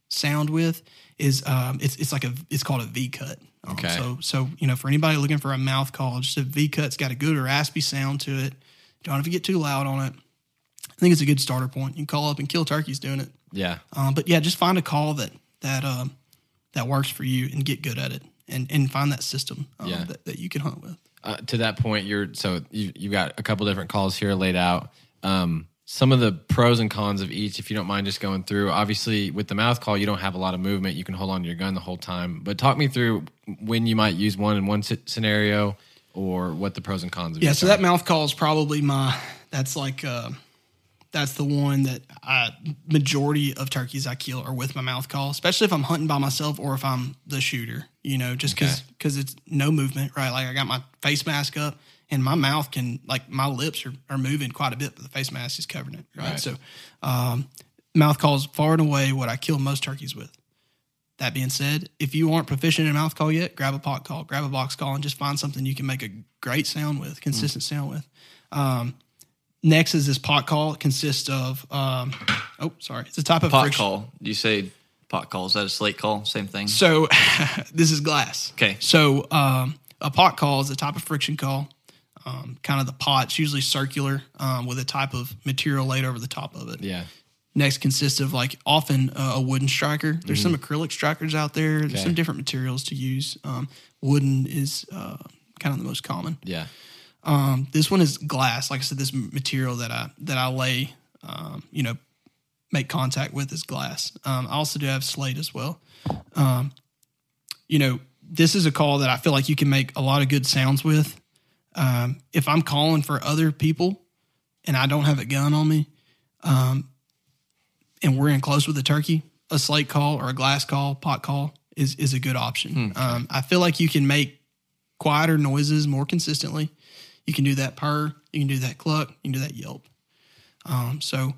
sound with is um, it's it's like a it's called a V cut. Um, Okay. So so you know for anybody looking for a mouth call, just a V cut's got a good or raspy sound to it. Don't have to get too loud on it. I think it's a good starter point. You can call up and kill turkeys doing it. Yeah. Um, but yeah, just find a call that that um, that works for you and get good at it, and and find that system um, Yeah. that, that you can hunt with. uh, to that point, you're so you you've got a couple different calls here laid out. Um, some of the pros and cons of each, if you don't mind just going through. Obviously, with the mouth call, you don't have a lot of movement. You can hold on to your gun the whole time. But talk me through when you might use one in one scenario, or what the pros and cons of Yeah, so are. that mouth call is probably my. That's like uh, that's the one that I majority of turkeys I kill are with my mouth call, especially if I'm hunting by myself or if I'm the shooter. You know, just because because it's no movement, right? Like I got my face mask up and my mouth can like my lips are, are moving quite a bit, but the face mask is covering it, right? Right. So um, mouth call is far and away what I kill most turkeys with. That being said, if you aren't proficient in mouth call yet, grab a pot call, grab a box call, and just find something you can make a great sound with, consistent sound with. Um, next is this pot call. It consists of, um, oh, sorry, it's a type of Pot friction. call. You say pot call. Is that a slate call? Same thing. So this is glass. Okay. So um, a pot call is a type of friction call. Um, kind of the pot's usually circular um, with a type of material laid over the top of it. yeah, Next consists of like often uh, a wooden striker. There's some acrylic strikers out there. There's Okay. some different materials to use. Um, wooden is uh, kind of the most common. yeah, Um, this one is glass. Like I said, this material that I that I lay, um, you know, make contact with is glass. Um, I also do have slate as well. Um, you know, this is a call that I feel like you can make a lot of good sounds with. Um, if I'm calling for other people and I don't have a gun on me, um, and we're in close with a turkey, a slate call or a glass call, pot call is is a good option. Um, I feel like you can make quieter noises more consistently. You can do that purr, you can do that cluck, you can do that yelp. Um, so,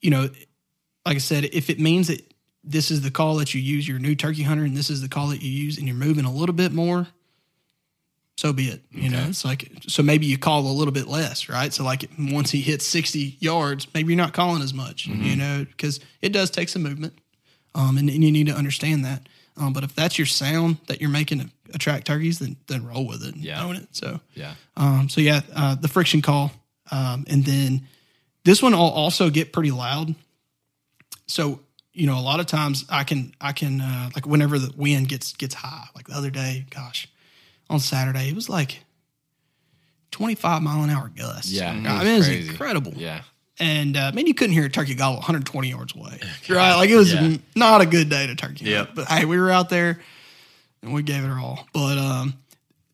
you know, like I said, if it means that this is the call that you use, you're a new turkey hunter, and this is the call that you use, and you're moving a little bit more, so be it. You know, it's like so maybe you call a little bit less, right? So like once he hits sixty yards, maybe you're not calling as much, you know, because it does take some movement, um, and, and you need to understand that. Um, but if that's your sound that you're making to attract turkeys, then then roll with it and Yeah. own it. So yeah, um, so yeah, uh, the friction call, um, and then this one will also get pretty loud. So you know, a lot of times I can I can uh, like whenever the wind gets gets high, like the other day, gosh, on Saturday it was like twenty five mile an hour gusts. Yeah, it I was mean it was crazy. incredible. yeah. And uh, man, you couldn't hear a turkey gobble 120 yards away, right? Like it was Yeah. not a good day to turkey. Yeah. But hey, we were out there and we gave it our all. But um,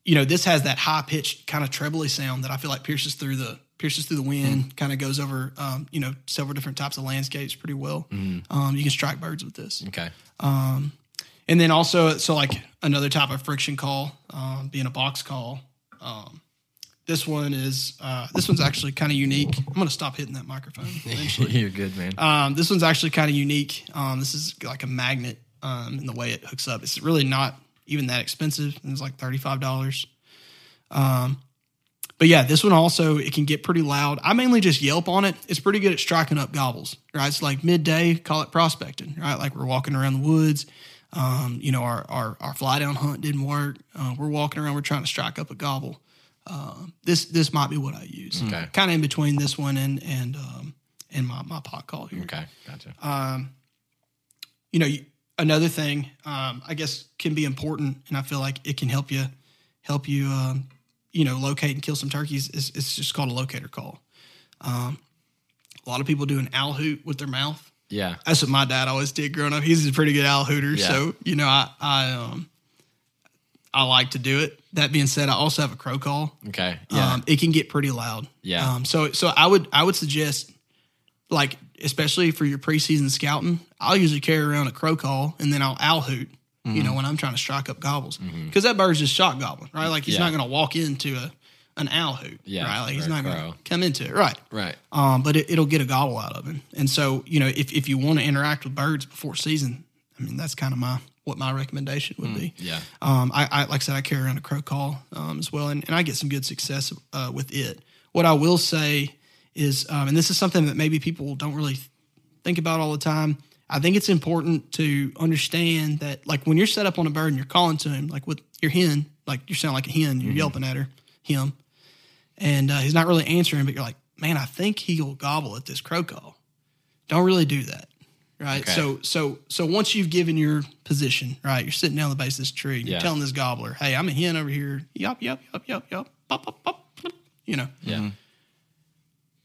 you know, this has that high pitched kind of trebly sound that I feel like pierces through the pierces through the wind, kind of goes over um, you know several different types of landscapes pretty well. Um, you can strike birds with this, Okay. And then also so like another type of friction call, um, being a box call. Um, this one is uh, this one's actually kind of unique. I'm going to stop hitting that microphone. eventually. You're good, man. Um, this one's actually kind of unique. Um, this is like a magnet um, in the way it hooks up. It's really not even that expensive. It's like thirty five dollars. Um, but yeah, this one also it can get pretty loud. I mainly just yelp on it. It's pretty good at striking up gobbles. Right, it's like midday. Call it prospecting. Right, like we're walking around the woods. Um, you know, our, our our fly down hunt didn't work. Uh, we're walking around. We're trying to strike up a gobble. Uh, this this might be what I use. Okay. Kind of in between this one and and um, and my my pot call here Okay, gotcha. Um, you know, you- another thing um, I guess can be important, and I feel like it can help you help you um, you know locate and kill some turkeys. Is it's just called a locator call. Um, a lot of people do an owl hoot with their mouth. Yeah, That's what my dad always did growing up. He's a pretty good owl hooter, Yeah. so you know I I um I like to do it. That being said, I also have a crow call. okay, yeah, Um, it can get pretty loud. Yeah. Um, so so I would I would suggest like especially for your preseason scouting, I'll usually carry around a crow call and then I'll owl hoot. You Mm-hmm. know when I'm trying to strike up gobbles because that bird's just shock gobbling, right? Like he's Yeah. not going to walk into a an owl hoot, Yeah, right? Like he's not going to come into it, right? right. Um, but it, it'll get a gobble out of him. And so, you know, if, if you want to interact with birds before season, I mean, that's kind of my what my recommendation would be. yeah. Um, I, I like I said, I carry around a crow call um, as well, and, and I get some good success uh, with it. What I will say is, um, and this is something that maybe people don't really think about all the time. I think it's important to understand that, like when you're set up on a bird and you're calling to him, like with your hen, like you sound like a hen, you're yelping at her, him, and uh, he's not really answering, but you're like, man, I think he'll gobble at this crow call. Don't really do that, right? Okay. So, so, so once you've given your position, right, you're sitting down the base of this tree, and you're Yeah. telling this gobbler, hey, I'm a hen over here, yup, yup, yup, yup, yup, pop, pop, pop, pop, you know. Yeah.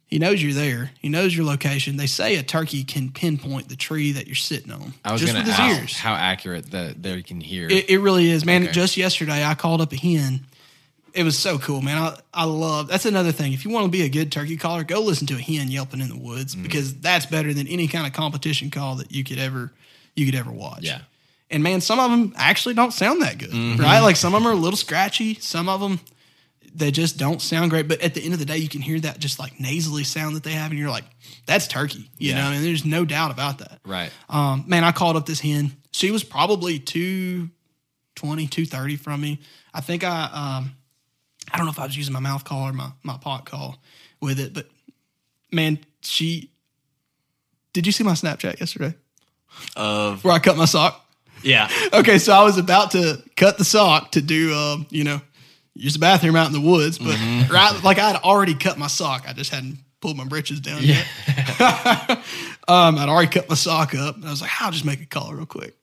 He knows you're there. He knows your location. They say a turkey can pinpoint the tree that you're sitting on I was just going with to his ask ears. how accurate that they can hear. It, it really is, man. Okay. Just yesterday, I called up a hen. It was so cool, man. I, I love that's another thing. If you want to be a good turkey caller, go listen to a hen yelping in the woods Mm-hmm. because that's better than any kind of competition call that you could ever you could ever watch. Yeah. And man, some of them actually don't sound that good, Mm-hmm. right? Like some of them are a little scratchy. Some of them they just don't sound great. But at the end of the day, you can hear that just like nasally sound that they have, and you're like, that's turkey, you Yeah. know. And there's no doubt about that. right. Um, man, I called up this hen. She was probably 220, 230 from me. I think I, um, I don't know if I was using my mouth call or my, my pot call with it, but man, she, did you see my Snapchat yesterday Of where I cut my sock? yeah, Okay, so I was about to cut the sock to do, um, you know, use the bathroom out in the woods, but right, like I had already cut my sock. I just hadn't pulled my britches down yet. um, I'd already cut my sock up, and I was like, I'll just make a call real quick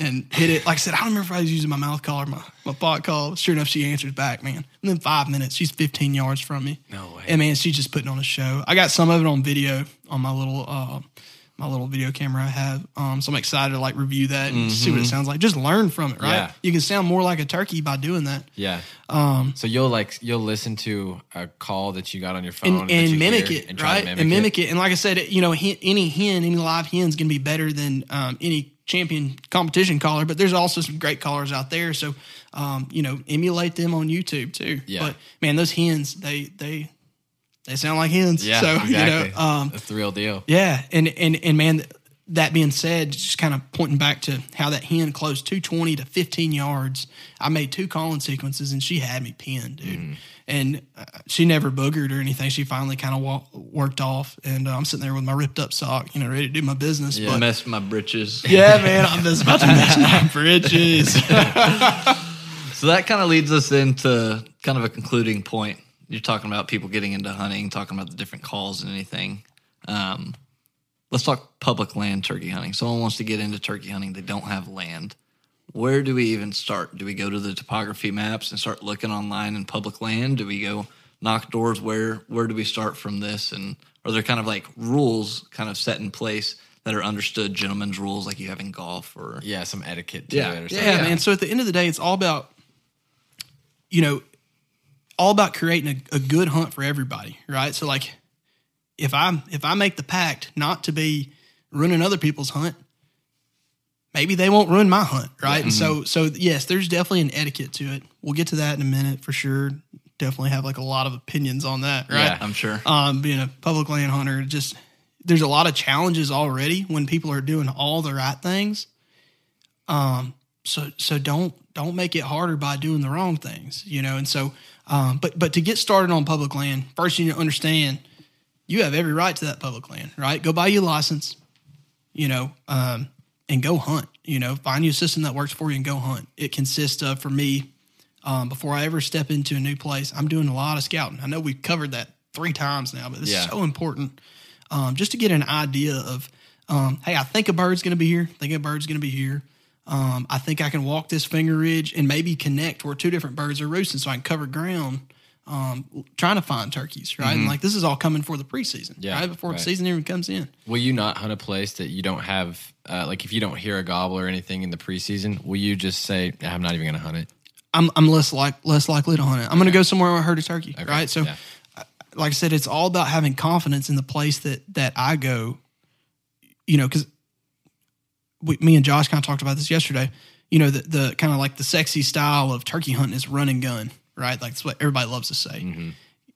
and hit it. Like I said, I don't remember if I was using my mouth call or my, my pot call. Sure enough, she answers back, man. And then five minutes, she's 15 yards from me. No way. And man, she's just putting on a show. I got some of it on video on my little uh, my little video camera I have. Um, so I'm excited to like review that and see what it sounds like. Just learn from it, right? Yeah. You can sound more like a turkey by doing that. Yeah. Um, so you'll like you'll listen to a call that you got on your phone and, and you mimic it, and try right? to mimic and mimic it. it. And like I said, you know, hen, any hen, any live hen is going to be better than um, any champion competition caller. But there's also some great callers out there. So, um, you know, emulate them on YouTube too. Yeah. But man, those hens, they they they sound like hens. Yeah, So exactly. you know, um, That's the real deal. yeah, and and and man, that being said, just kind of pointing back to how that hen closed 220 to 15 yards. I made two calling sequences, and she had me pinned, dude. Mm-hmm. And uh, she never boogered or anything. She finally kind of worked off, and uh, I'm sitting there with my ripped up sock, you know, ready to do my business. Yeah. But messed my britches. yeah, man, I'm just about to mess my bridges. So that kind of leads us into kind of a concluding point. You're talking about people getting into hunting, talking about the different calls and anything. Um, let's talk public land turkey hunting. Someone wants to get into turkey hunting, they don't have land. Where do we even start? Do we go to the topography maps and start looking online in public land? Do we go knock doors? Where where do we start from this? And are there kind of like rules kind of set in place that are understood gentlemen's rules like you have in golf or Yeah, some etiquette to Yeah. it or Yeah, something. man. So at the end of the day, it's all about, you know, all about creating a, a good hunt for everybody, right? So like, if I if I make the pact not to be ruining other people's hunt, maybe they won't ruin my hunt, right? And so so yes, there's definitely an etiquette to it. We'll get to that in a minute for sure. Definitely have like a lot of opinions on that, right? Yeah. I'm sure. um, being a public land hunter, just there's a lot of challenges already when people are doing all the right things. Um, so so don't don't make it harder by doing the wrong things, you know. And so, um, but but to get started on public land, first you need to understand you have every right to that public land, right? Go buy you a license, you know, um, and go hunt. You know, find you a system that works for you and go hunt. It consists of, for me, um, before I ever step into a new place, I'm doing a lot of scouting. I know we've covered that three times now, but it's Yeah. so important um, just to get an idea of, um, hey, I think a bird's going to be here. I think a bird's going to be here. Um, I think I can walk this finger ridge and maybe connect where two different birds are roosting, so I can cover ground. Um, trying to find turkeys, right? And like this is all coming for the preseason, Mm-hmm. Yeah, right before right. the season even comes in. Will you not hunt a place that you don't have, uh, like if you don't hear a gobble or anything in the preseason, will you just say, I'm not even going to hunt it? I'm I'm less like less likely to hunt it. I'm going to go somewhere where I heard a turkey, Okay, right? So, yeah. uh, like I said, it's all about having confidence in the place that that I go. You know, because me and Josh kind of talked about this yesterday. You know, the the kind of like the sexy style of turkey hunting is run and gun, right? Like that's what everybody loves to say. Mm-hmm.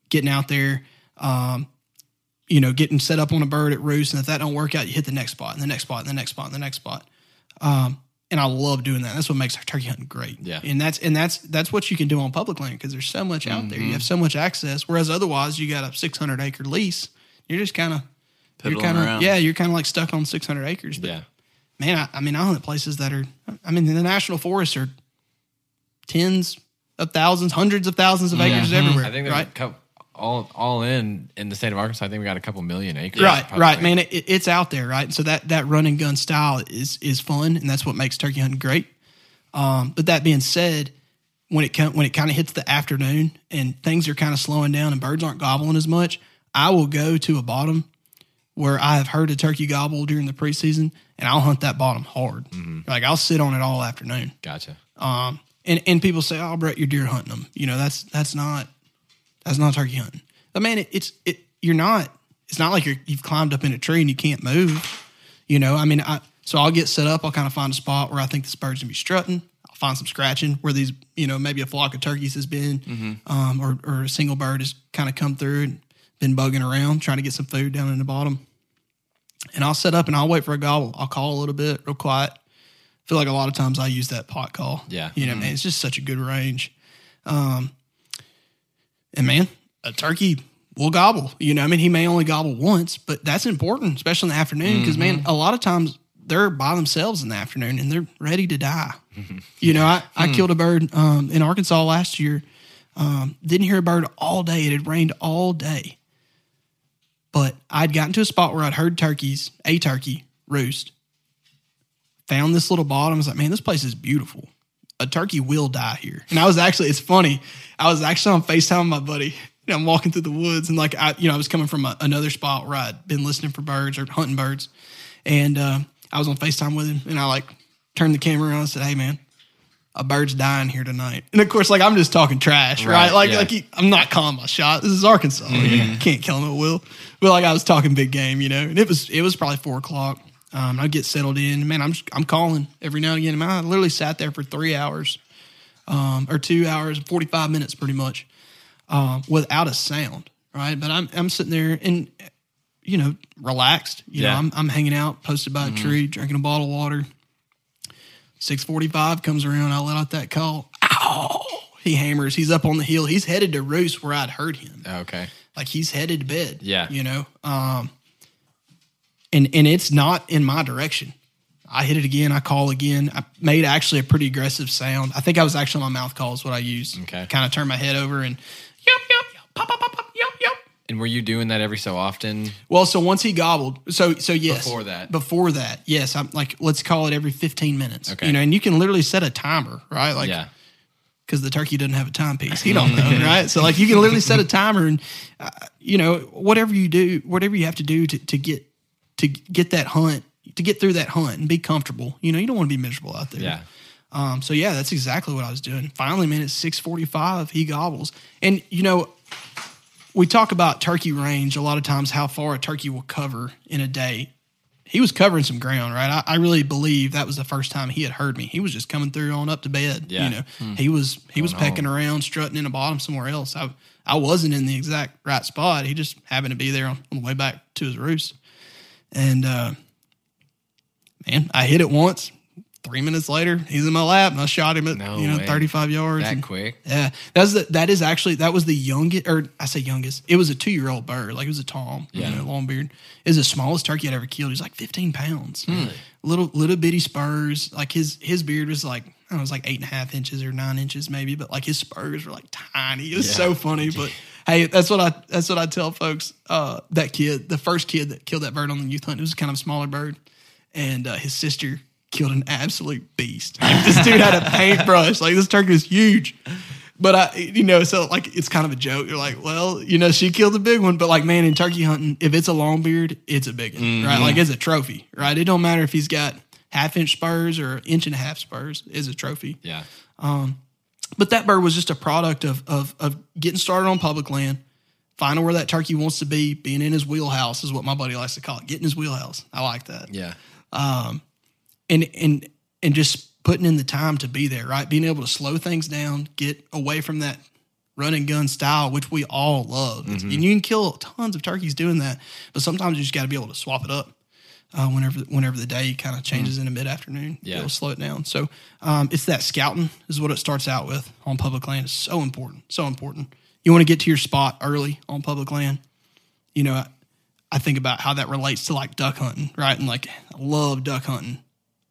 Getting out there, um, you know, getting set up on a bird at roost, and if that don't work out, you hit the next spot, and the next spot, and the next spot, and the next spot. Um, and I love doing that. That's what makes our turkey hunting great. Yeah. and that's and that's that's what you can do on public land because there's so much out there. You have so much access. Whereas otherwise, you got a 600 acre lease. You're just kind of you're kind of yeah, you're kind of like stuck on 600 acres. But Yeah. man, I, I mean, I hunt places that are. I mean, the national forests are tens of thousands, hundreds of thousands of acres everywhere. I think there's right. a couple, all all in in the state of Arkansas. I think we got a couple million acres. Right, probably. right, man. It, it- it's out there, right? So that that run and gun style is is fun, and that's what makes turkey hunting great. Um, but that being said, when it come, when it kind of hits the afternoon and things are kind of slowing down and birds aren't gobbling as much, I will go to a bottom where I have heard a turkey gobble during the preseason, and I'll hunt that bottom hard. Like I'll sit on it all afternoon. Gotcha. Um, and and people say, "Oh, Brett, you're deer hunting them." You know, that's that's not that's not turkey hunting. But man, it, it's it. You're not. It's not like you're you've climbed up in a tree and you can't move. You know, I mean, I so I'll get set up. I'll kind of find a spot where I think this bird's gonna be strutting. I'll find some scratching where these, you know, maybe a flock of turkeys has been, um, or or a single bird has kind of come through and been bugging around trying to get some food down in the bottom. And I'll set up and I'll wait for a gobble. I'll call a little bit, real quiet feel like a lot of times I use that pot call. Yeah. You know, man, it's just such a good range. Um, and man, a turkey will gobble. You know, I mean, he may only gobble once, but that's important, especially in the afternoon, because man, a lot of times they're by themselves in the afternoon and they're ready to die. you know, I, I killed a bird um, in Arkansas last year. Um, didn't hear a bird all day. It had rained all day. But I'd gotten to a spot where I'd heard turkeys, a turkey roost, found this little bottom. I was like, man, this place is beautiful. A turkey will die here. And I was actually, it's funny. I was actually on FaceTime with my buddy. And I'm walking through the woods and like I, you know, I was coming from a, another spot where I'd been listening for birds or hunting birds. And uh, I was on FaceTime with him and I like turned the camera around and said, Hey man, a bird's dying here tonight. And of course, like I'm just talking trash, right? Right, Like, yeah. like he, I'm not calling my shot. This is Arkansas. You can't kill him at will. But like I was talking big game, you know. And it was it was probably four o'clock. Um, I get settled in. Man, I'm just, I'm calling every now and again. Man, I literally sat there for three hours, um, or two hours, forty five minutes, pretty much, um, without a sound. Right, but I'm I'm sitting there and you know relaxed. You know, Yeah. I'm I'm hanging out, posted by a tree, drinking a bottle of water. Six forty five comes around. I let out that call. Ow! He hammers. He's up on the hill. He's headed to roost where I'd heard him. Okay. Like he's headed to bed. Yeah. you know. Um, and and it's not in my direction. I hit it again. I call again. I made actually a pretty aggressive sound. I think I was actually on my mouth call is what I used. Okay. Kind of turn my head over and yep yep pop pop pop pop yep yep. And were you doing that every so often? Well, so once he gobbled, so so yes. Before that. before that, yes. I'm like, let's call it every 15 minutes. Okay. You know, and you can literally set a timer, right? Like, yeah. because the turkey doesn't have a timepiece. He don't know, right? So like, you can literally set a timer, and uh, you know, whatever you do, whatever you have to do to to get to get that hunt, to get through that hunt and be comfortable. You know, you don't want to be miserable out there. Yeah. Um, so yeah, that's exactly what I was doing. Finally, man, it's six forty-five. He gobbles, and you know, we talk about turkey range a lot of times. How far a turkey will cover in a day. He was covering some ground, right? I, I really believe that was the first time he had heard me. He was just coming through on up to bed. Yeah. You know, he was he was pecking around, strutting in the bottom somewhere else. I I wasn't in the exact right spot. He just happened to be there on, on the way back to his roost, and uh, man, I hit it once. Three minutes later, he's in my lap, and I shot him at No you know way. thirty five yards. That and- quick? yeah, that's the that is actually that was the youngest, or I say youngest. It was a two year old bird, like it was a tom, Yeah. you know, long beard. It was the smallest turkey I'd ever killed. He was like fifteen pounds, little little bitty spurs. Like his his beard was like I don't know, it was like eight and a half inches or nine inches maybe, but like his spurs were like tiny. It was so funny, but hey, that's what I that's what I tell folks. Uh, that kid, the first kid that killed that bird on the youth hunt, it was kind of a smaller bird, and uh, his sister killed an absolute beast. Like, this dude had a paintbrush. Like this turkey was huge. But I, you know, so like it's kind of a joke. You're like, well, you know, she killed a big one, but like, man, in turkey hunting, if it's a long beard, it's a big one, right? Like it's a trophy, right? It don't matter if he's got half inch spurs or inch and a half spurs, is a trophy. Yeah. But that bird was just a product of of of getting started on public land, finding where that turkey wants to be, being in his wheelhouse is what my buddy likes to call it, getting his wheelhouse. I like that Yeah. Um, and and and just putting in the time to be there, right? Being able to slow things down, get away from that run and gun style, which we all love. Mm-hmm. And you can kill tons of turkeys doing that, but sometimes you just got to be able to swap it up. Uh, whenever whenever the day kind of changes in the mid afternoon. Yeah. it'll slow it down. So um, it's that scouting is what it starts out with on public land. It's so important, so important. You want to get to your spot early on public land. You know, I, I think about how that relates to like duck hunting, right? And like I love duck hunting,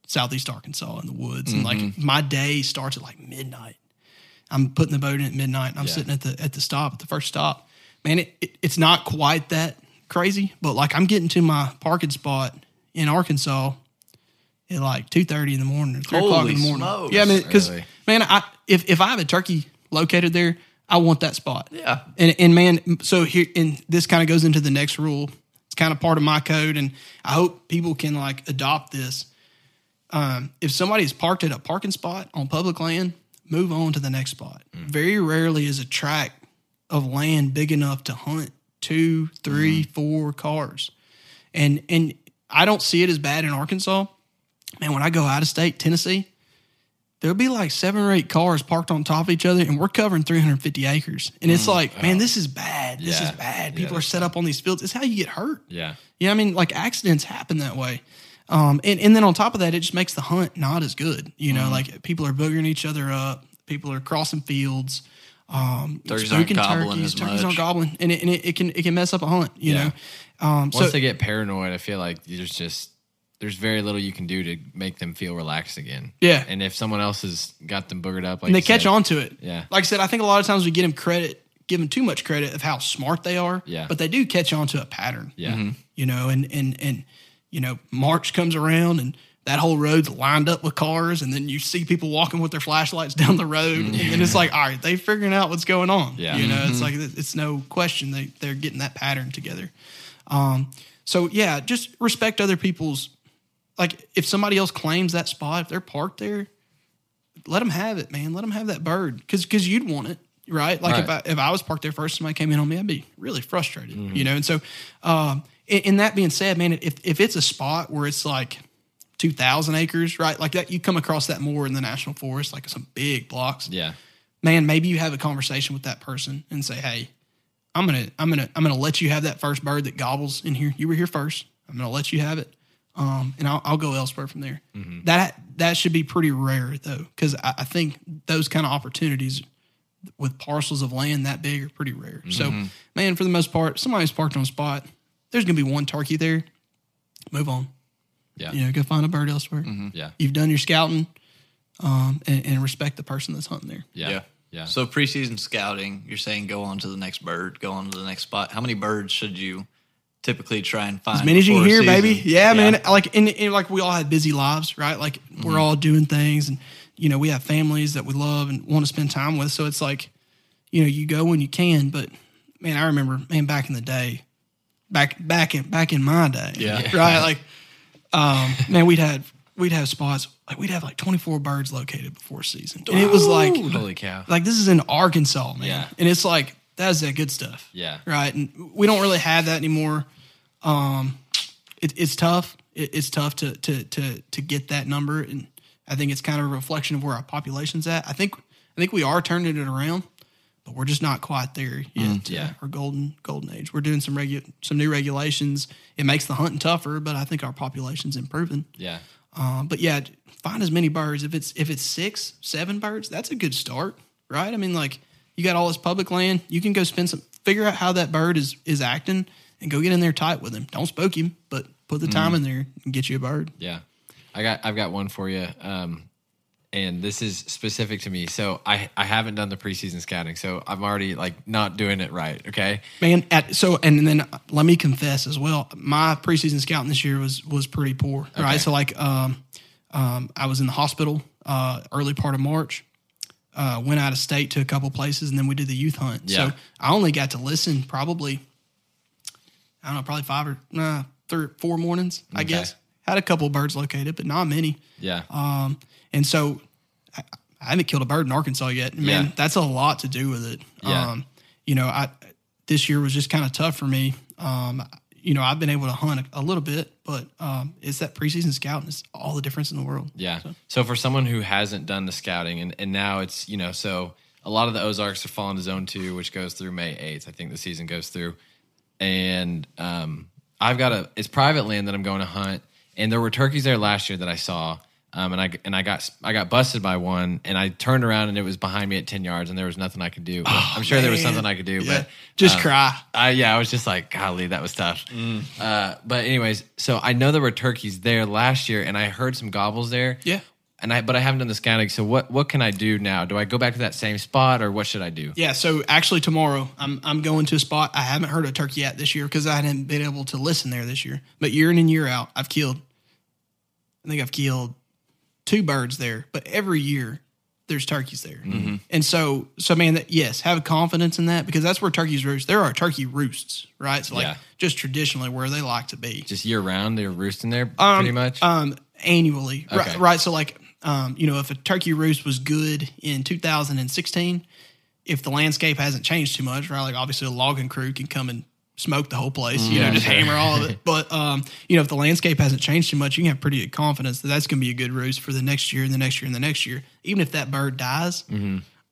southeast Arkansas in the woods, and like my day starts at like midnight. I'm putting the boat in at midnight, and I'm Yeah. sitting at the at the stop at the first stop. Man, it, it, it's not quite that crazy, but like I'm getting to my parking spot in Arkansas at like two thirty in the morning, or three o'clock in the morning. smokes. Yeah, I mean, because Really? man, I if if I have a turkey located there, I want that spot. Yeah. and and man, so here and this kind of goes into the next rule. It's kind of part of my code, and I hope people can like adopt this. Um, if somebody is parked at a parking spot on public land, move on to the next spot. Very rarely is a tract of land big enough to hunt two, three, four cars. And and I don't see it as bad in Arkansas. Man, when I go out of state, Tennessee, there'll be like seven or eight cars parked on top of each other, and we're covering 350 acres. And it's like, man, this is bad. This Yeah. is bad. Yeah, People are set up on these fields. It's how you get hurt. Yeah. Yeah, I mean, like accidents happen that way. Um, and, and then on top of that, it just makes the hunt not as good. You know, like people are boogering each other up, people are crossing fields, um, Turkeys aren't gobbling turkeys, as turkeys much. aren't gobbling, and it, and it, it can it can mess up a hunt. You Yeah. know, um, Once so they get paranoid, I feel like there's just there's very little you can do to make them feel relaxed again. Yeah. And if someone else has got them boogered up, like and they catch said, on to it. Yeah. like I said, I think a lot of times we give them credit, give them too much credit of how smart they are. Yeah. but they do catch on to a pattern. Yeah. Mm-hmm. you know, and and and you know, March comes around and that whole road's lined up with cars, and then you see people walking with their flashlights down the road, and it's mm-hmm. like, all right, they figuring out what's going on. Yeah. you know, it's mm-hmm. like it's no question they they're getting that pattern together. Um, so yeah, just respect other people's. Like if somebody else claims that spot, if they're parked there, let them have it, man. Let them have that bird because because you'd want it, right? Like if I if I was parked there first, somebody came in on me, I'd be really frustrated, you know. And so, um, and, and that being said, man, if if it's a spot where it's like two thousand acres, right, like that, you come across that more in the national forest, like some big blocks. Yeah. Man, maybe you have a conversation with that person and say, hey, I'm gonna I'm gonna I'm gonna let you have that first bird that gobbles in here. You were here first. I'm gonna let you have it, um, and I'll, I'll go elsewhere from there. That that should be pretty rare though, because I, I think those kind of opportunities with parcels of land that big are pretty rare. So, man, for the most part, somebody's parked on a spot. There's gonna be one turkey there. Move on. Yeah. You know, go find a bird elsewhere. Yeah. You've done your scouting, um, and, and respect the person that's hunting there. Yeah. Yeah. Yeah. So preseason scouting, you're saying go on to the next bird, go on to the next spot. How many birds should you typically try and find? as many as you can hear, baby. season? Yeah, man. Like, and, and like we all have busy lives, right? Like Mm-hmm. we're all doing things, and you know we have families that we love and want to spend time with. So it's like, you know, you go when you can. But man, I remember, man, back in the day, back back in back in my day, Yeah. right? Like, um, man, we'd had we'd have spots like we'd have like twenty four birds located before season, and it was like, Holy cow. like this is in Arkansas, man, Yeah. and it's like that's that good stuff, Yeah. right? And we don't really have that anymore. Um, it, it's tough. It, it's tough to to to to get that number, and I think it's kind of a reflection of where our population's at. I think I think we are turning it around, but we're just not quite there yet. yeah. our golden golden age. We're doing some regu- some new regulations. It makes the hunting tougher, but I think our population's improving. Yeah. Um, but yeah, find as many birds. If it's if it's six, seven birds, that's a good start, right? I mean, like you got all this public land, you can go spend some, figure out how that bird is is acting, and go get in there tight with him. Don't spook him, but put the time in there and get you a bird. Yeah. I got I've got one for you. Um and this is specific to me. So I I haven't done the preseason scouting. So I'm already like not doing it right, okay? Man, at so and then let me confess as well. My preseason scouting this year was was pretty poor, Okay. right? So like, um, um, I was in the hospital uh, early part of March. Uh, went out of state to a couple places, and then we did the youth hunt. Yeah. So I only got to listen probably, I don't know, probably five or nah, three, four mornings, I Okay. guess. Had a couple birds located, but not many. Yeah. Um, and so I, I haven't killed a bird in Arkansas yet. Man, Yeah. that's a lot to do with it. Yeah. Um, you know, I this year was just kind of tough for me. Um, you know, I've been able to hunt a, a little bit, but um, it's that preseason scouting is all the difference in the world. Yeah. So for someone who hasn't done the scouting and, and now it's, you know, so a lot of the Ozarks are falling to zone two, which goes through May 8th. I think the season goes through. And um, I've got a, it's private land that I'm going to hunt. and there were turkeys there last year that I saw. Um, and I and I got I got busted by one, and I turned around and it was behind me at ten yards, and there was nothing I could do. But I'm sure there was something I could do, Yeah. but Just um, cry. I yeah, I was just like, golly, that was tough. Uh, but anyways, so I know there were turkeys there last year, and I heard some gobbles there. Yeah. And I but I haven't done the scouting. So what what can I do now? Do I go back to that same spot, or what should I do? Yeah, so actually tomorrow I'm I'm going to a spot I haven't heard a turkey at this year because I hadn't been able to listen there this year. But year in and year out, I've killed. I think I've killed two birds there, but every year there's turkeys there, and so so man, that yes, have confidence in that because that's where turkeys roost. There are turkey roosts, right? So like Yeah. just traditionally where they like to be. Just year round, they're roosting there Um, pretty much. Um, annually, Okay. right, right? So like, um, you know, if a turkey roost was good in 2016, if the landscape hasn't changed too much, right? Like obviously a logging crew can come and smoke the whole place, you know, just hammer all of it. But um, you know, if the landscape hasn't changed too much, you can have pretty good confidence that that's going to be a good roost for the next year and the next year and the next year. Even if that bird dies,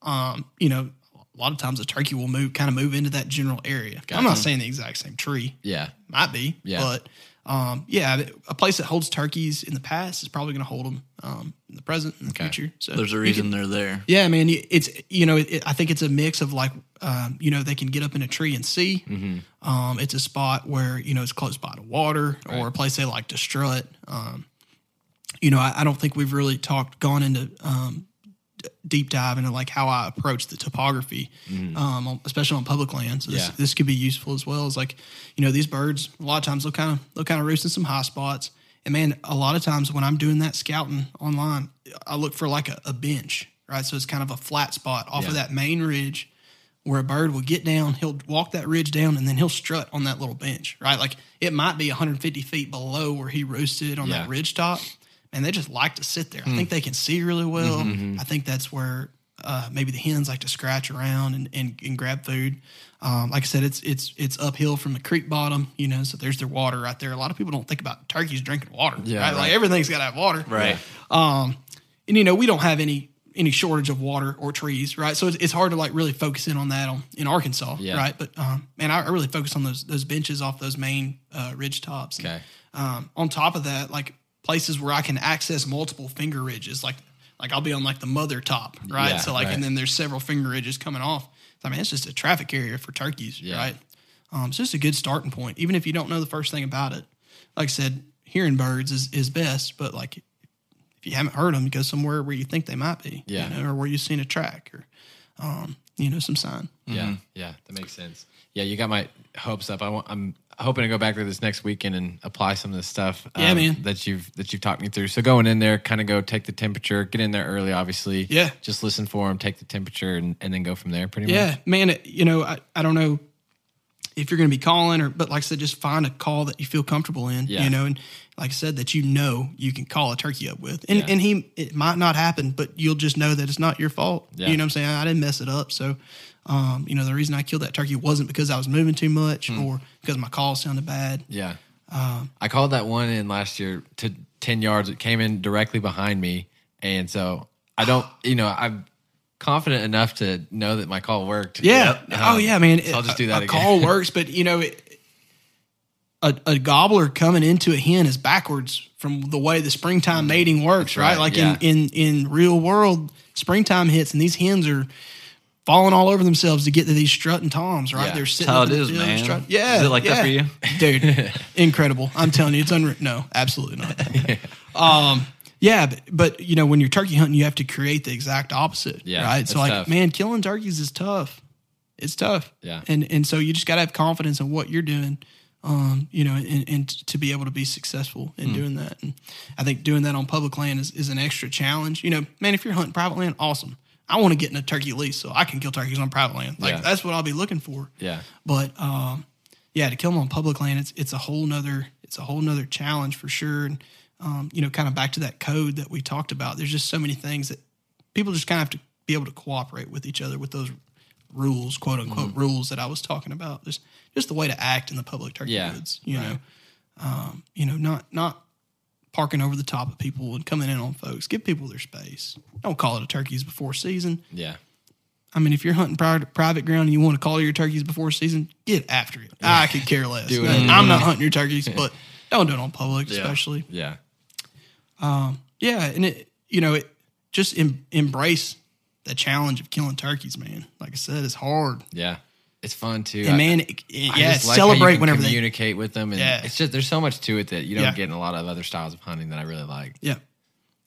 um, you know, a lot of times a turkey will move, kind of move into that general area. I'm not saying the exact same tree yeah, might be. Yeah. But um, yeah, a place that holds turkeys in the past is probably going to hold them um, in the present and the Okay. future. So There's a reason can- they're there. yeah, man. It's you know, it, I think it's a mix of like, um, you know, they can get up in a tree and see. Mm-hmm. Um, it's a spot where you know it's close by to water or a place they like to strut. Um, you know, I, I don't think we've really talked gone into um, deep dive into like how I approach the topography, um, especially on public land. So this. Yeah. this could be useful as well as like, you know, these birds a lot of times they'll kind of they'll kind of roost in some high spots. And man, a lot of times when I'm doing that scouting online, I look for like a, a bench, right? So it's kind of a flat spot off of that main ridge where a bird will get down, he'll walk that ridge down, and then he'll strut on that little bench, right? Like it might be 150 feet below where he roosted on Yeah. that ridge top, and they just like to sit there. I think they can see really well. I think that's where uh, maybe the hens like to scratch around and, and, and grab food. Um, like I said, it's it's it's uphill from the creek bottom, you know. So there's their water right there. A lot of people don't think about turkeys drinking water, Yeah, right? Like everything's got to have water, Right. um, and you know we don't have any any shortage of water or trees, right? So it's, it's hard to like really focus in on that on, in Arkansas, Yeah. right? But um, man, I, I really focus on those those benches off those main uh, ridge tops. And, Okay. um, on top of that, like places where I can access multiple finger ridges, like like I'll be on like the mother top, right? Yeah, so like, right. and then there's several finger ridges coming off. I mean, it's just a traffic area for turkeys, Yeah. right? Um, it's just a good starting point, even if you don't know the first thing about it. Like I said, hearing birds is, is best, but like if you haven't heard them, go somewhere where you think they might be, Yeah. you know, or where you've seen a track or, um, you know, some sign. Yeah, yeah, that makes sense. Yeah, you got my hopes up. I want, I'm hoping to go back there this next weekend and apply some of the stuff. um, Yeah, man. That you've that you've talked me through. So going in there, kind of go take the temperature, get in there early, obviously. Yeah. Just listen for them, take the temperature, and, and then go from there. Pretty Yeah, much. Yeah, man. It, you know, I, I don't know if you're going to be calling or, but like I said, just find a call that you feel comfortable in. Yeah. You know, and like I said, that you know you can call a turkey up with, and Yeah. and he it might not happen, but you'll just know that it's not your fault. Yeah. You know what I'm saying? I didn't mess it up, so. Um, you know, the reason I killed that turkey wasn't because I was moving too much Hmm. or because my call sounded bad. Yeah. Um, I called that one in last year to 10 yards. It came in directly behind me. And so I don't, you know, I'm confident enough to know that my call worked. Yeah. Oh Um, yeah, man. so I'll just do that a again. call works, but you know, it, a, a gobbler coming into a hen is backwards from the way the springtime mating works, right? right, Like yeah. in, in in real world, springtime hits and these hens are falling all over themselves to get to these strutting toms, right? Yeah. They're That's sitting how up it is, man. strut- Yeah. Is it like that for you? Dude, incredible. I'm telling you, it's unreal. No, absolutely not. um, yeah, but, but you know, when you're turkey hunting, you have to create the exact opposite. Yeah, Right. So like, tough. man, killing turkeys is tough. It's tough. Yeah. And and so you just gotta have confidence in what you're doing. Um, you know, and, and to be able to be successful in doing that. And I think doing that on public land is, is an extra challenge. You know, man, if you're hunting private land, awesome. I want to get in a turkey lease so I can kill turkeys on private land. Like Yeah. that's what I'll be looking for. Yeah. But um, yeah, to kill them on public land, it's it's a whole nother it's a whole nother challenge for sure. And um, you know, kind of back to that code that we talked about. There's just so many things that people just kind of have to be able to cooperate with each other with those rules, quote unquote Mm-hmm. rules that I was talking about. Just just the way to act in the public turkey Yeah, woods. You right. know, um, you know, not not parking over the top of people and coming in on folks. Give people their space. Don't call it a turkeys before season. Yeah. I mean, if you're hunting private, private ground and you want to call your turkeys before season, get after it. I could care less. I'm not mm-hmm. hunting your turkeys, but don't do it on public, Yeah. especially. Yeah. Um, yeah, and it you know it just em- embrace the challenge of killing turkeys, man. Like I said, it's hard. Yeah. It's fun too. And I- man, it- I yeah, just like how you celebrate can whenever they. communicate with them, and Yeah. it's just there's so much to it that you don't Yeah. get in a lot of other styles of hunting that I really like. Yeah,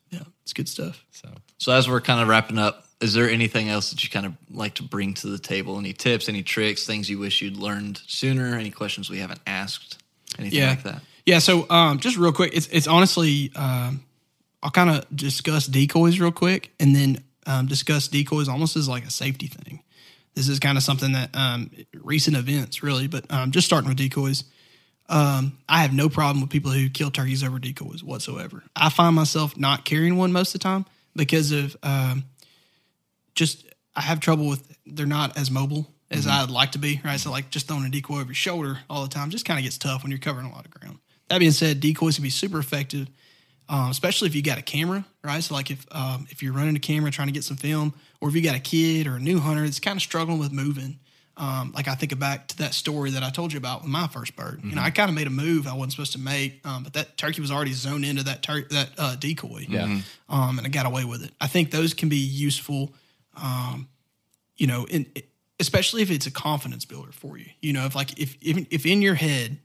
yeah, it's good stuff. So So as we're kind of wrapping up, is there anything else that you kind of like to bring to the table? Any tips, any tricks, things you wish you'd learned sooner? Any questions we haven't asked? Anything yeah. like that? Yeah. So, um, just real quick, it's it's honestly, um, I'll kind of discuss decoys real quick, and then um, discuss decoys almost as like a safety thing. This is kind of something that um, recent events really, but um, just starting with decoys. Um, I have no problem with people who kill turkeys over decoys whatsoever. I find myself not carrying one most of the time because of um, just I have trouble with they're not as mobile as I'd like to be, right? So like just throwing a decoy over your shoulder all the time just kind of gets tough when you're covering a lot of ground. That being said, decoys can be super effective, um, especially if you got a camera, right? So like if um, if you're running a camera trying to get some film, or if you got a kid or a new hunter that's kind of struggling with moving. Um, like I think back to that story that I told you about with my first bird. You know, I kind of made a move I wasn't supposed to make, um, but that turkey was already zoned into that tur- that uh, decoy. Yeah. um, and I got away with it. I think those can be useful, um, you know, in, especially if it's a confidence builder for you. You know, if like if if, if in your head,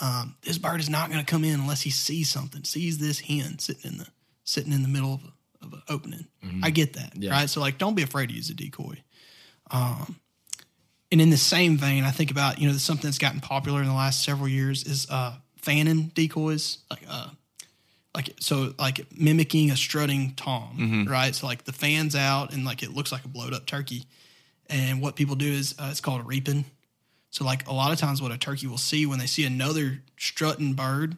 um, this bird is not going to come in unless he sees something, sees this hen sitting in the sitting in the middle of a, of an opening. I get that, Yeah. right? So like, don't be afraid to use a decoy. Um, and in the same vein, I think about you know something that's gotten popular in the last several years is uh, fanning decoys, like uh, like so like mimicking a strutting tom, right? So like the fans out and like it looks like a blowed up turkey. And what people do is uh, it's called reaping. So like a lot of times, what a turkey will see when they see another strutting bird,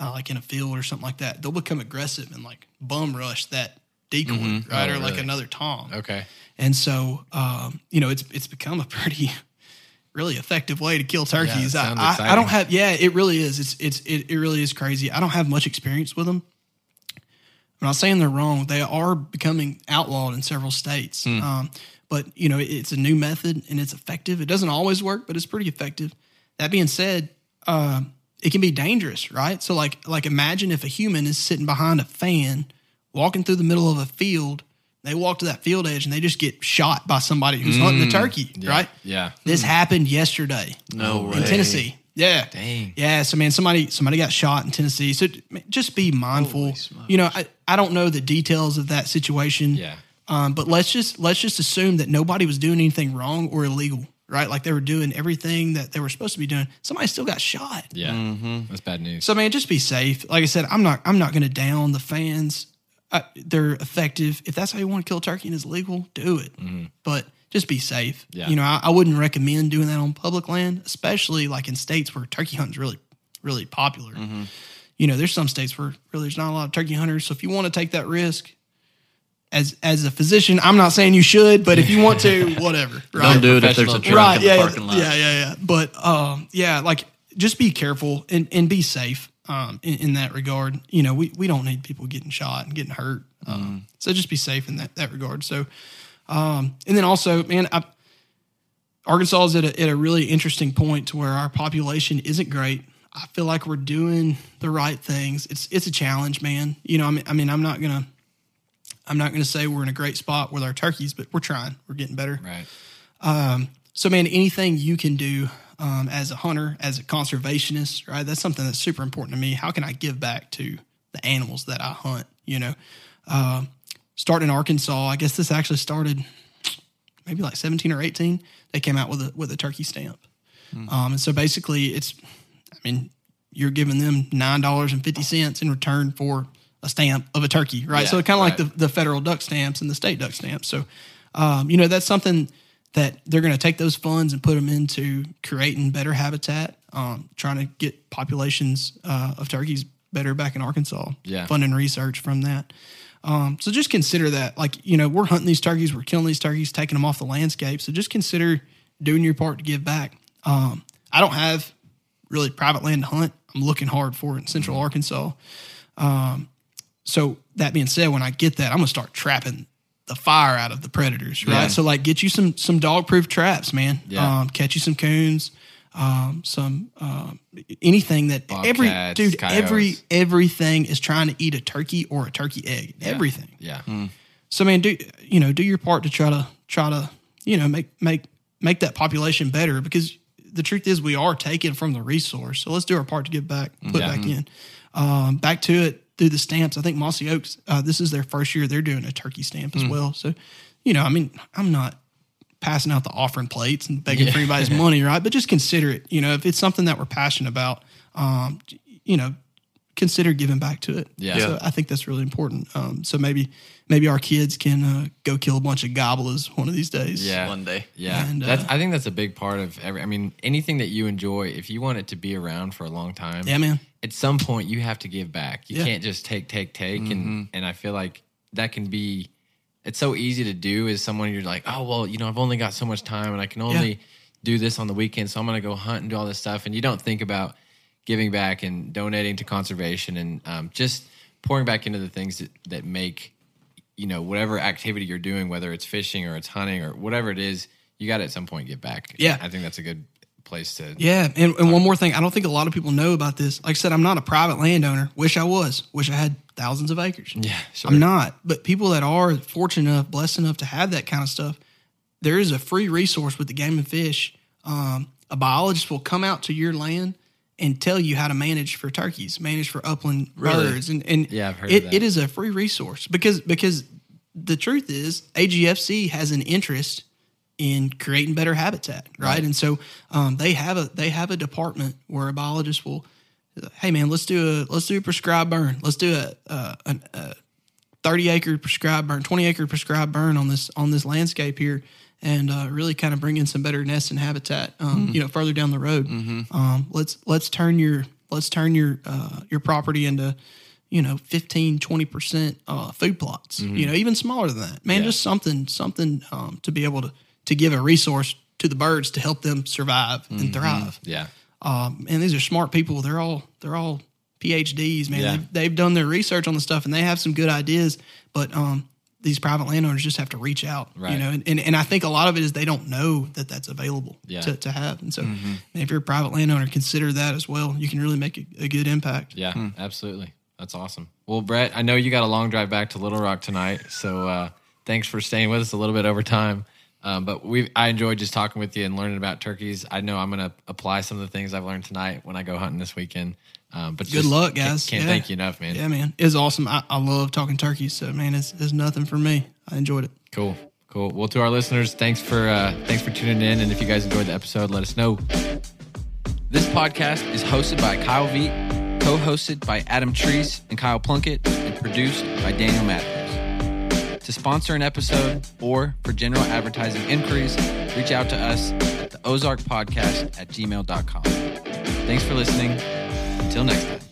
uh, like in a field or something like that, they'll become aggressive and like bum rush that decoy, right, Oh, or like really? another tom. okay. And so, um, you know, it's it's become a pretty, really effective way to kill turkeys. I, sounds I, I exciting. don't have, yeah, it really is. It's it's it, it really is crazy. I don't have much experience with them. I'm not saying they're wrong. They are becoming outlawed in several states. Um, but you know, it's a new method and it's effective. It doesn't always work, but it's pretty effective. That being said, um, it can be dangerous, right? So like like imagine if a human is sitting behind a fan, walking through the middle of a field. They walk to that field edge and they just get shot by somebody who's hunting the turkey, Yeah. right? Yeah. This happened yesterday No in way. Tennessee. Yeah. Dang. Yeah. So man, somebody somebody got shot in Tennessee. So man, just be mindful. You know, I, I don't know the details of that situation. Yeah. Um, but let's just let's just assume that nobody was doing anything wrong or illegal, right? Like they were doing everything that they were supposed to be doing. Somebody still got shot. Yeah. That's bad news. So man, just be safe. Like I said, I'm not I'm not going to down the fans. Uh, they're effective. If that's how you want to kill a turkey and it's legal, do it. But just be safe. Yeah. You know, I, I wouldn't recommend doing that on public land, especially like in states where turkey hunting is really really popular. You know, there's some states where really there's not a lot of turkey hunters. So if you want to take that risk. As, as a physician, I'm not saying you should, but if you want to, whatever. Right? Don't do it if there's a truck right, in the yeah, parking lot. yeah, yeah, yeah. But um, yeah, like just be careful and, and be safe um, in, in that regard. You know, we, we don't need people getting shot and getting hurt. Um, so just be safe in that, that regard. So, um, and then also, man, I, Arkansas is at a, at a really interesting point to where our population isn't great. I feel like we're doing the right things. It's it's a challenge, man. You know, I mean, I mean, I'm not gonna I'm not gonna say we're in a great spot with our turkeys, but we're trying. We're getting better. Right. So, man, anything you can do um, as a hunter, as a conservationist, right? That's something that's super important to me. How can I give back to the animals that I hunt? You know, um, starting in Arkansas, I guess this actually started maybe like 17 or 18. They came out with a with a turkey stamp, um, and so basically, it's I mean, you're giving them nine dollars and fifty cents in return for a stamp of a turkey, right? Yeah, so kind of like the, the federal duck stamps and the state duck stamps. So, um, you know, that's something that they're going to take those funds and put them into creating better habitat, um, trying to get populations uh, of turkeys better back in Arkansas. Yeah. funding research from that. Um, so just consider that, like you know, we're hunting these turkeys, we're killing these turkeys, taking them off the landscape. So just consider doing your part to give back. Um, I don't have really private land to hunt. I'm looking hard for it in Central Arkansas. Um, so that being said, when I get that, I'm gonna start trapping the fire out of the predators, right? Yeah. So like, get you some some dog proof traps, man. Yeah. Um, catch you some coons. um, some um, anything that every Bobcats, dude, every everything is trying to eat a turkey or a turkey egg. Everything. Yeah. So man, do you know do your part to try to try to you know make make make that population better because the truth is we are taking from the resource. So let's do our part to give back, put Yeah. back in. Um, back to it through the stamps. I think Mossy Oaks. Uh, this is their first year. They're doing a turkey stamp as well. So you know, I mean, I'm not passing out the offering plates and begging for anybody's money, right? But just consider it. You know, if it's something that we're passionate about, um, you know, consider giving back to it. Yeah. So I think that's really important. Um, so maybe maybe our kids can uh, go kill a bunch of gobblers one of these days. Yeah. One day. Yeah, And, uh, that's. I think that's a big part of every. I mean, anything that you enjoy, if you want it to be around for a long time, Yeah, man. At some point, you have to give back. You Yeah. can't just take, take, take, and and I feel like that can be. It's so easy to do as someone you're like, oh well, you know, I've only got so much time, and I can only do this on the weekend, so I'm going to go hunt and do all this stuff, and you don't think about giving back and donating to conservation and um, just pouring back into the things that that make you know whatever activity you're doing whether it's fishing or it's hunting or whatever it is you got to at some point give back Yeah. i think that's a good place to Yeah, and, and one more thing, I don't think a lot of people know about this. Like I said, I'm not a private landowner. Wish I was. Wish I had thousands of acres. yeah sure. I'm not. But people that are fortunate enough, blessed enough to have that kind of stuff, there is a free resource with the game and fish. Um, a biologist will come out to your land and tell you how to manage for turkeys, manage for upland Really? birds, and and Yeah, I've heard it, it is a free resource because because the truth is AGFC has an interest in creating better habitat, right? And so um, they have a they have a department where a biologist will, hey man, let's do a let's do a prescribed burn, let's do a, a, a, a 30 acre prescribed burn, 20 acre prescribed burn on this on this landscape here, and uh, really kind of bring in some better nests and habitat. Um, You know, further down the road, um, let's let's turn your let's turn your uh, your property into you know 15 20 percent uh, food plots. You know, even smaller than that. Man, just something something um, to be able to to give a resource to the birds to help them survive and thrive. yeah Um, and these are smart people. They're all they're all PhDs, man. Yeah. They've, they've done their research on the stuff and they have some good ideas. But um, these private landowners just have to reach out, right. you know. And, and and I think a lot of it is they don't know that that's available Yeah. to, to have. And so, man, if you're a private landowner, consider that as well. You can really make a, a good impact. yeah absolutely that's awesome well brett i know you got a long drive back to little rock tonight so uh, thanks for staying with us a little bit over time um, but we I enjoyed just talking with you and learning about turkeys. I know I'm going to apply some of the things I've learned tonight when I go hunting this weekend. Um, but Good just luck, can't- guys. Can't, Yeah. thank you enough, man. Yeah, man, it's awesome. I, I love talking turkeys. So, man, it's, it's nothing for me. I enjoyed it. Cool. Cool. Well, to our listeners, thanks for uh, thanks for tuning in. And if you guys enjoyed the episode, let us know. This podcast is hosted by Kyle Veit, co-hosted by Adam Treese and Kyle Plunkett, and produced by Daniel Matthews. To sponsor an episode or for general advertising inquiries, reach out to us at the Ozark Podcast at gmail.com. Thanks for listening. Until next time.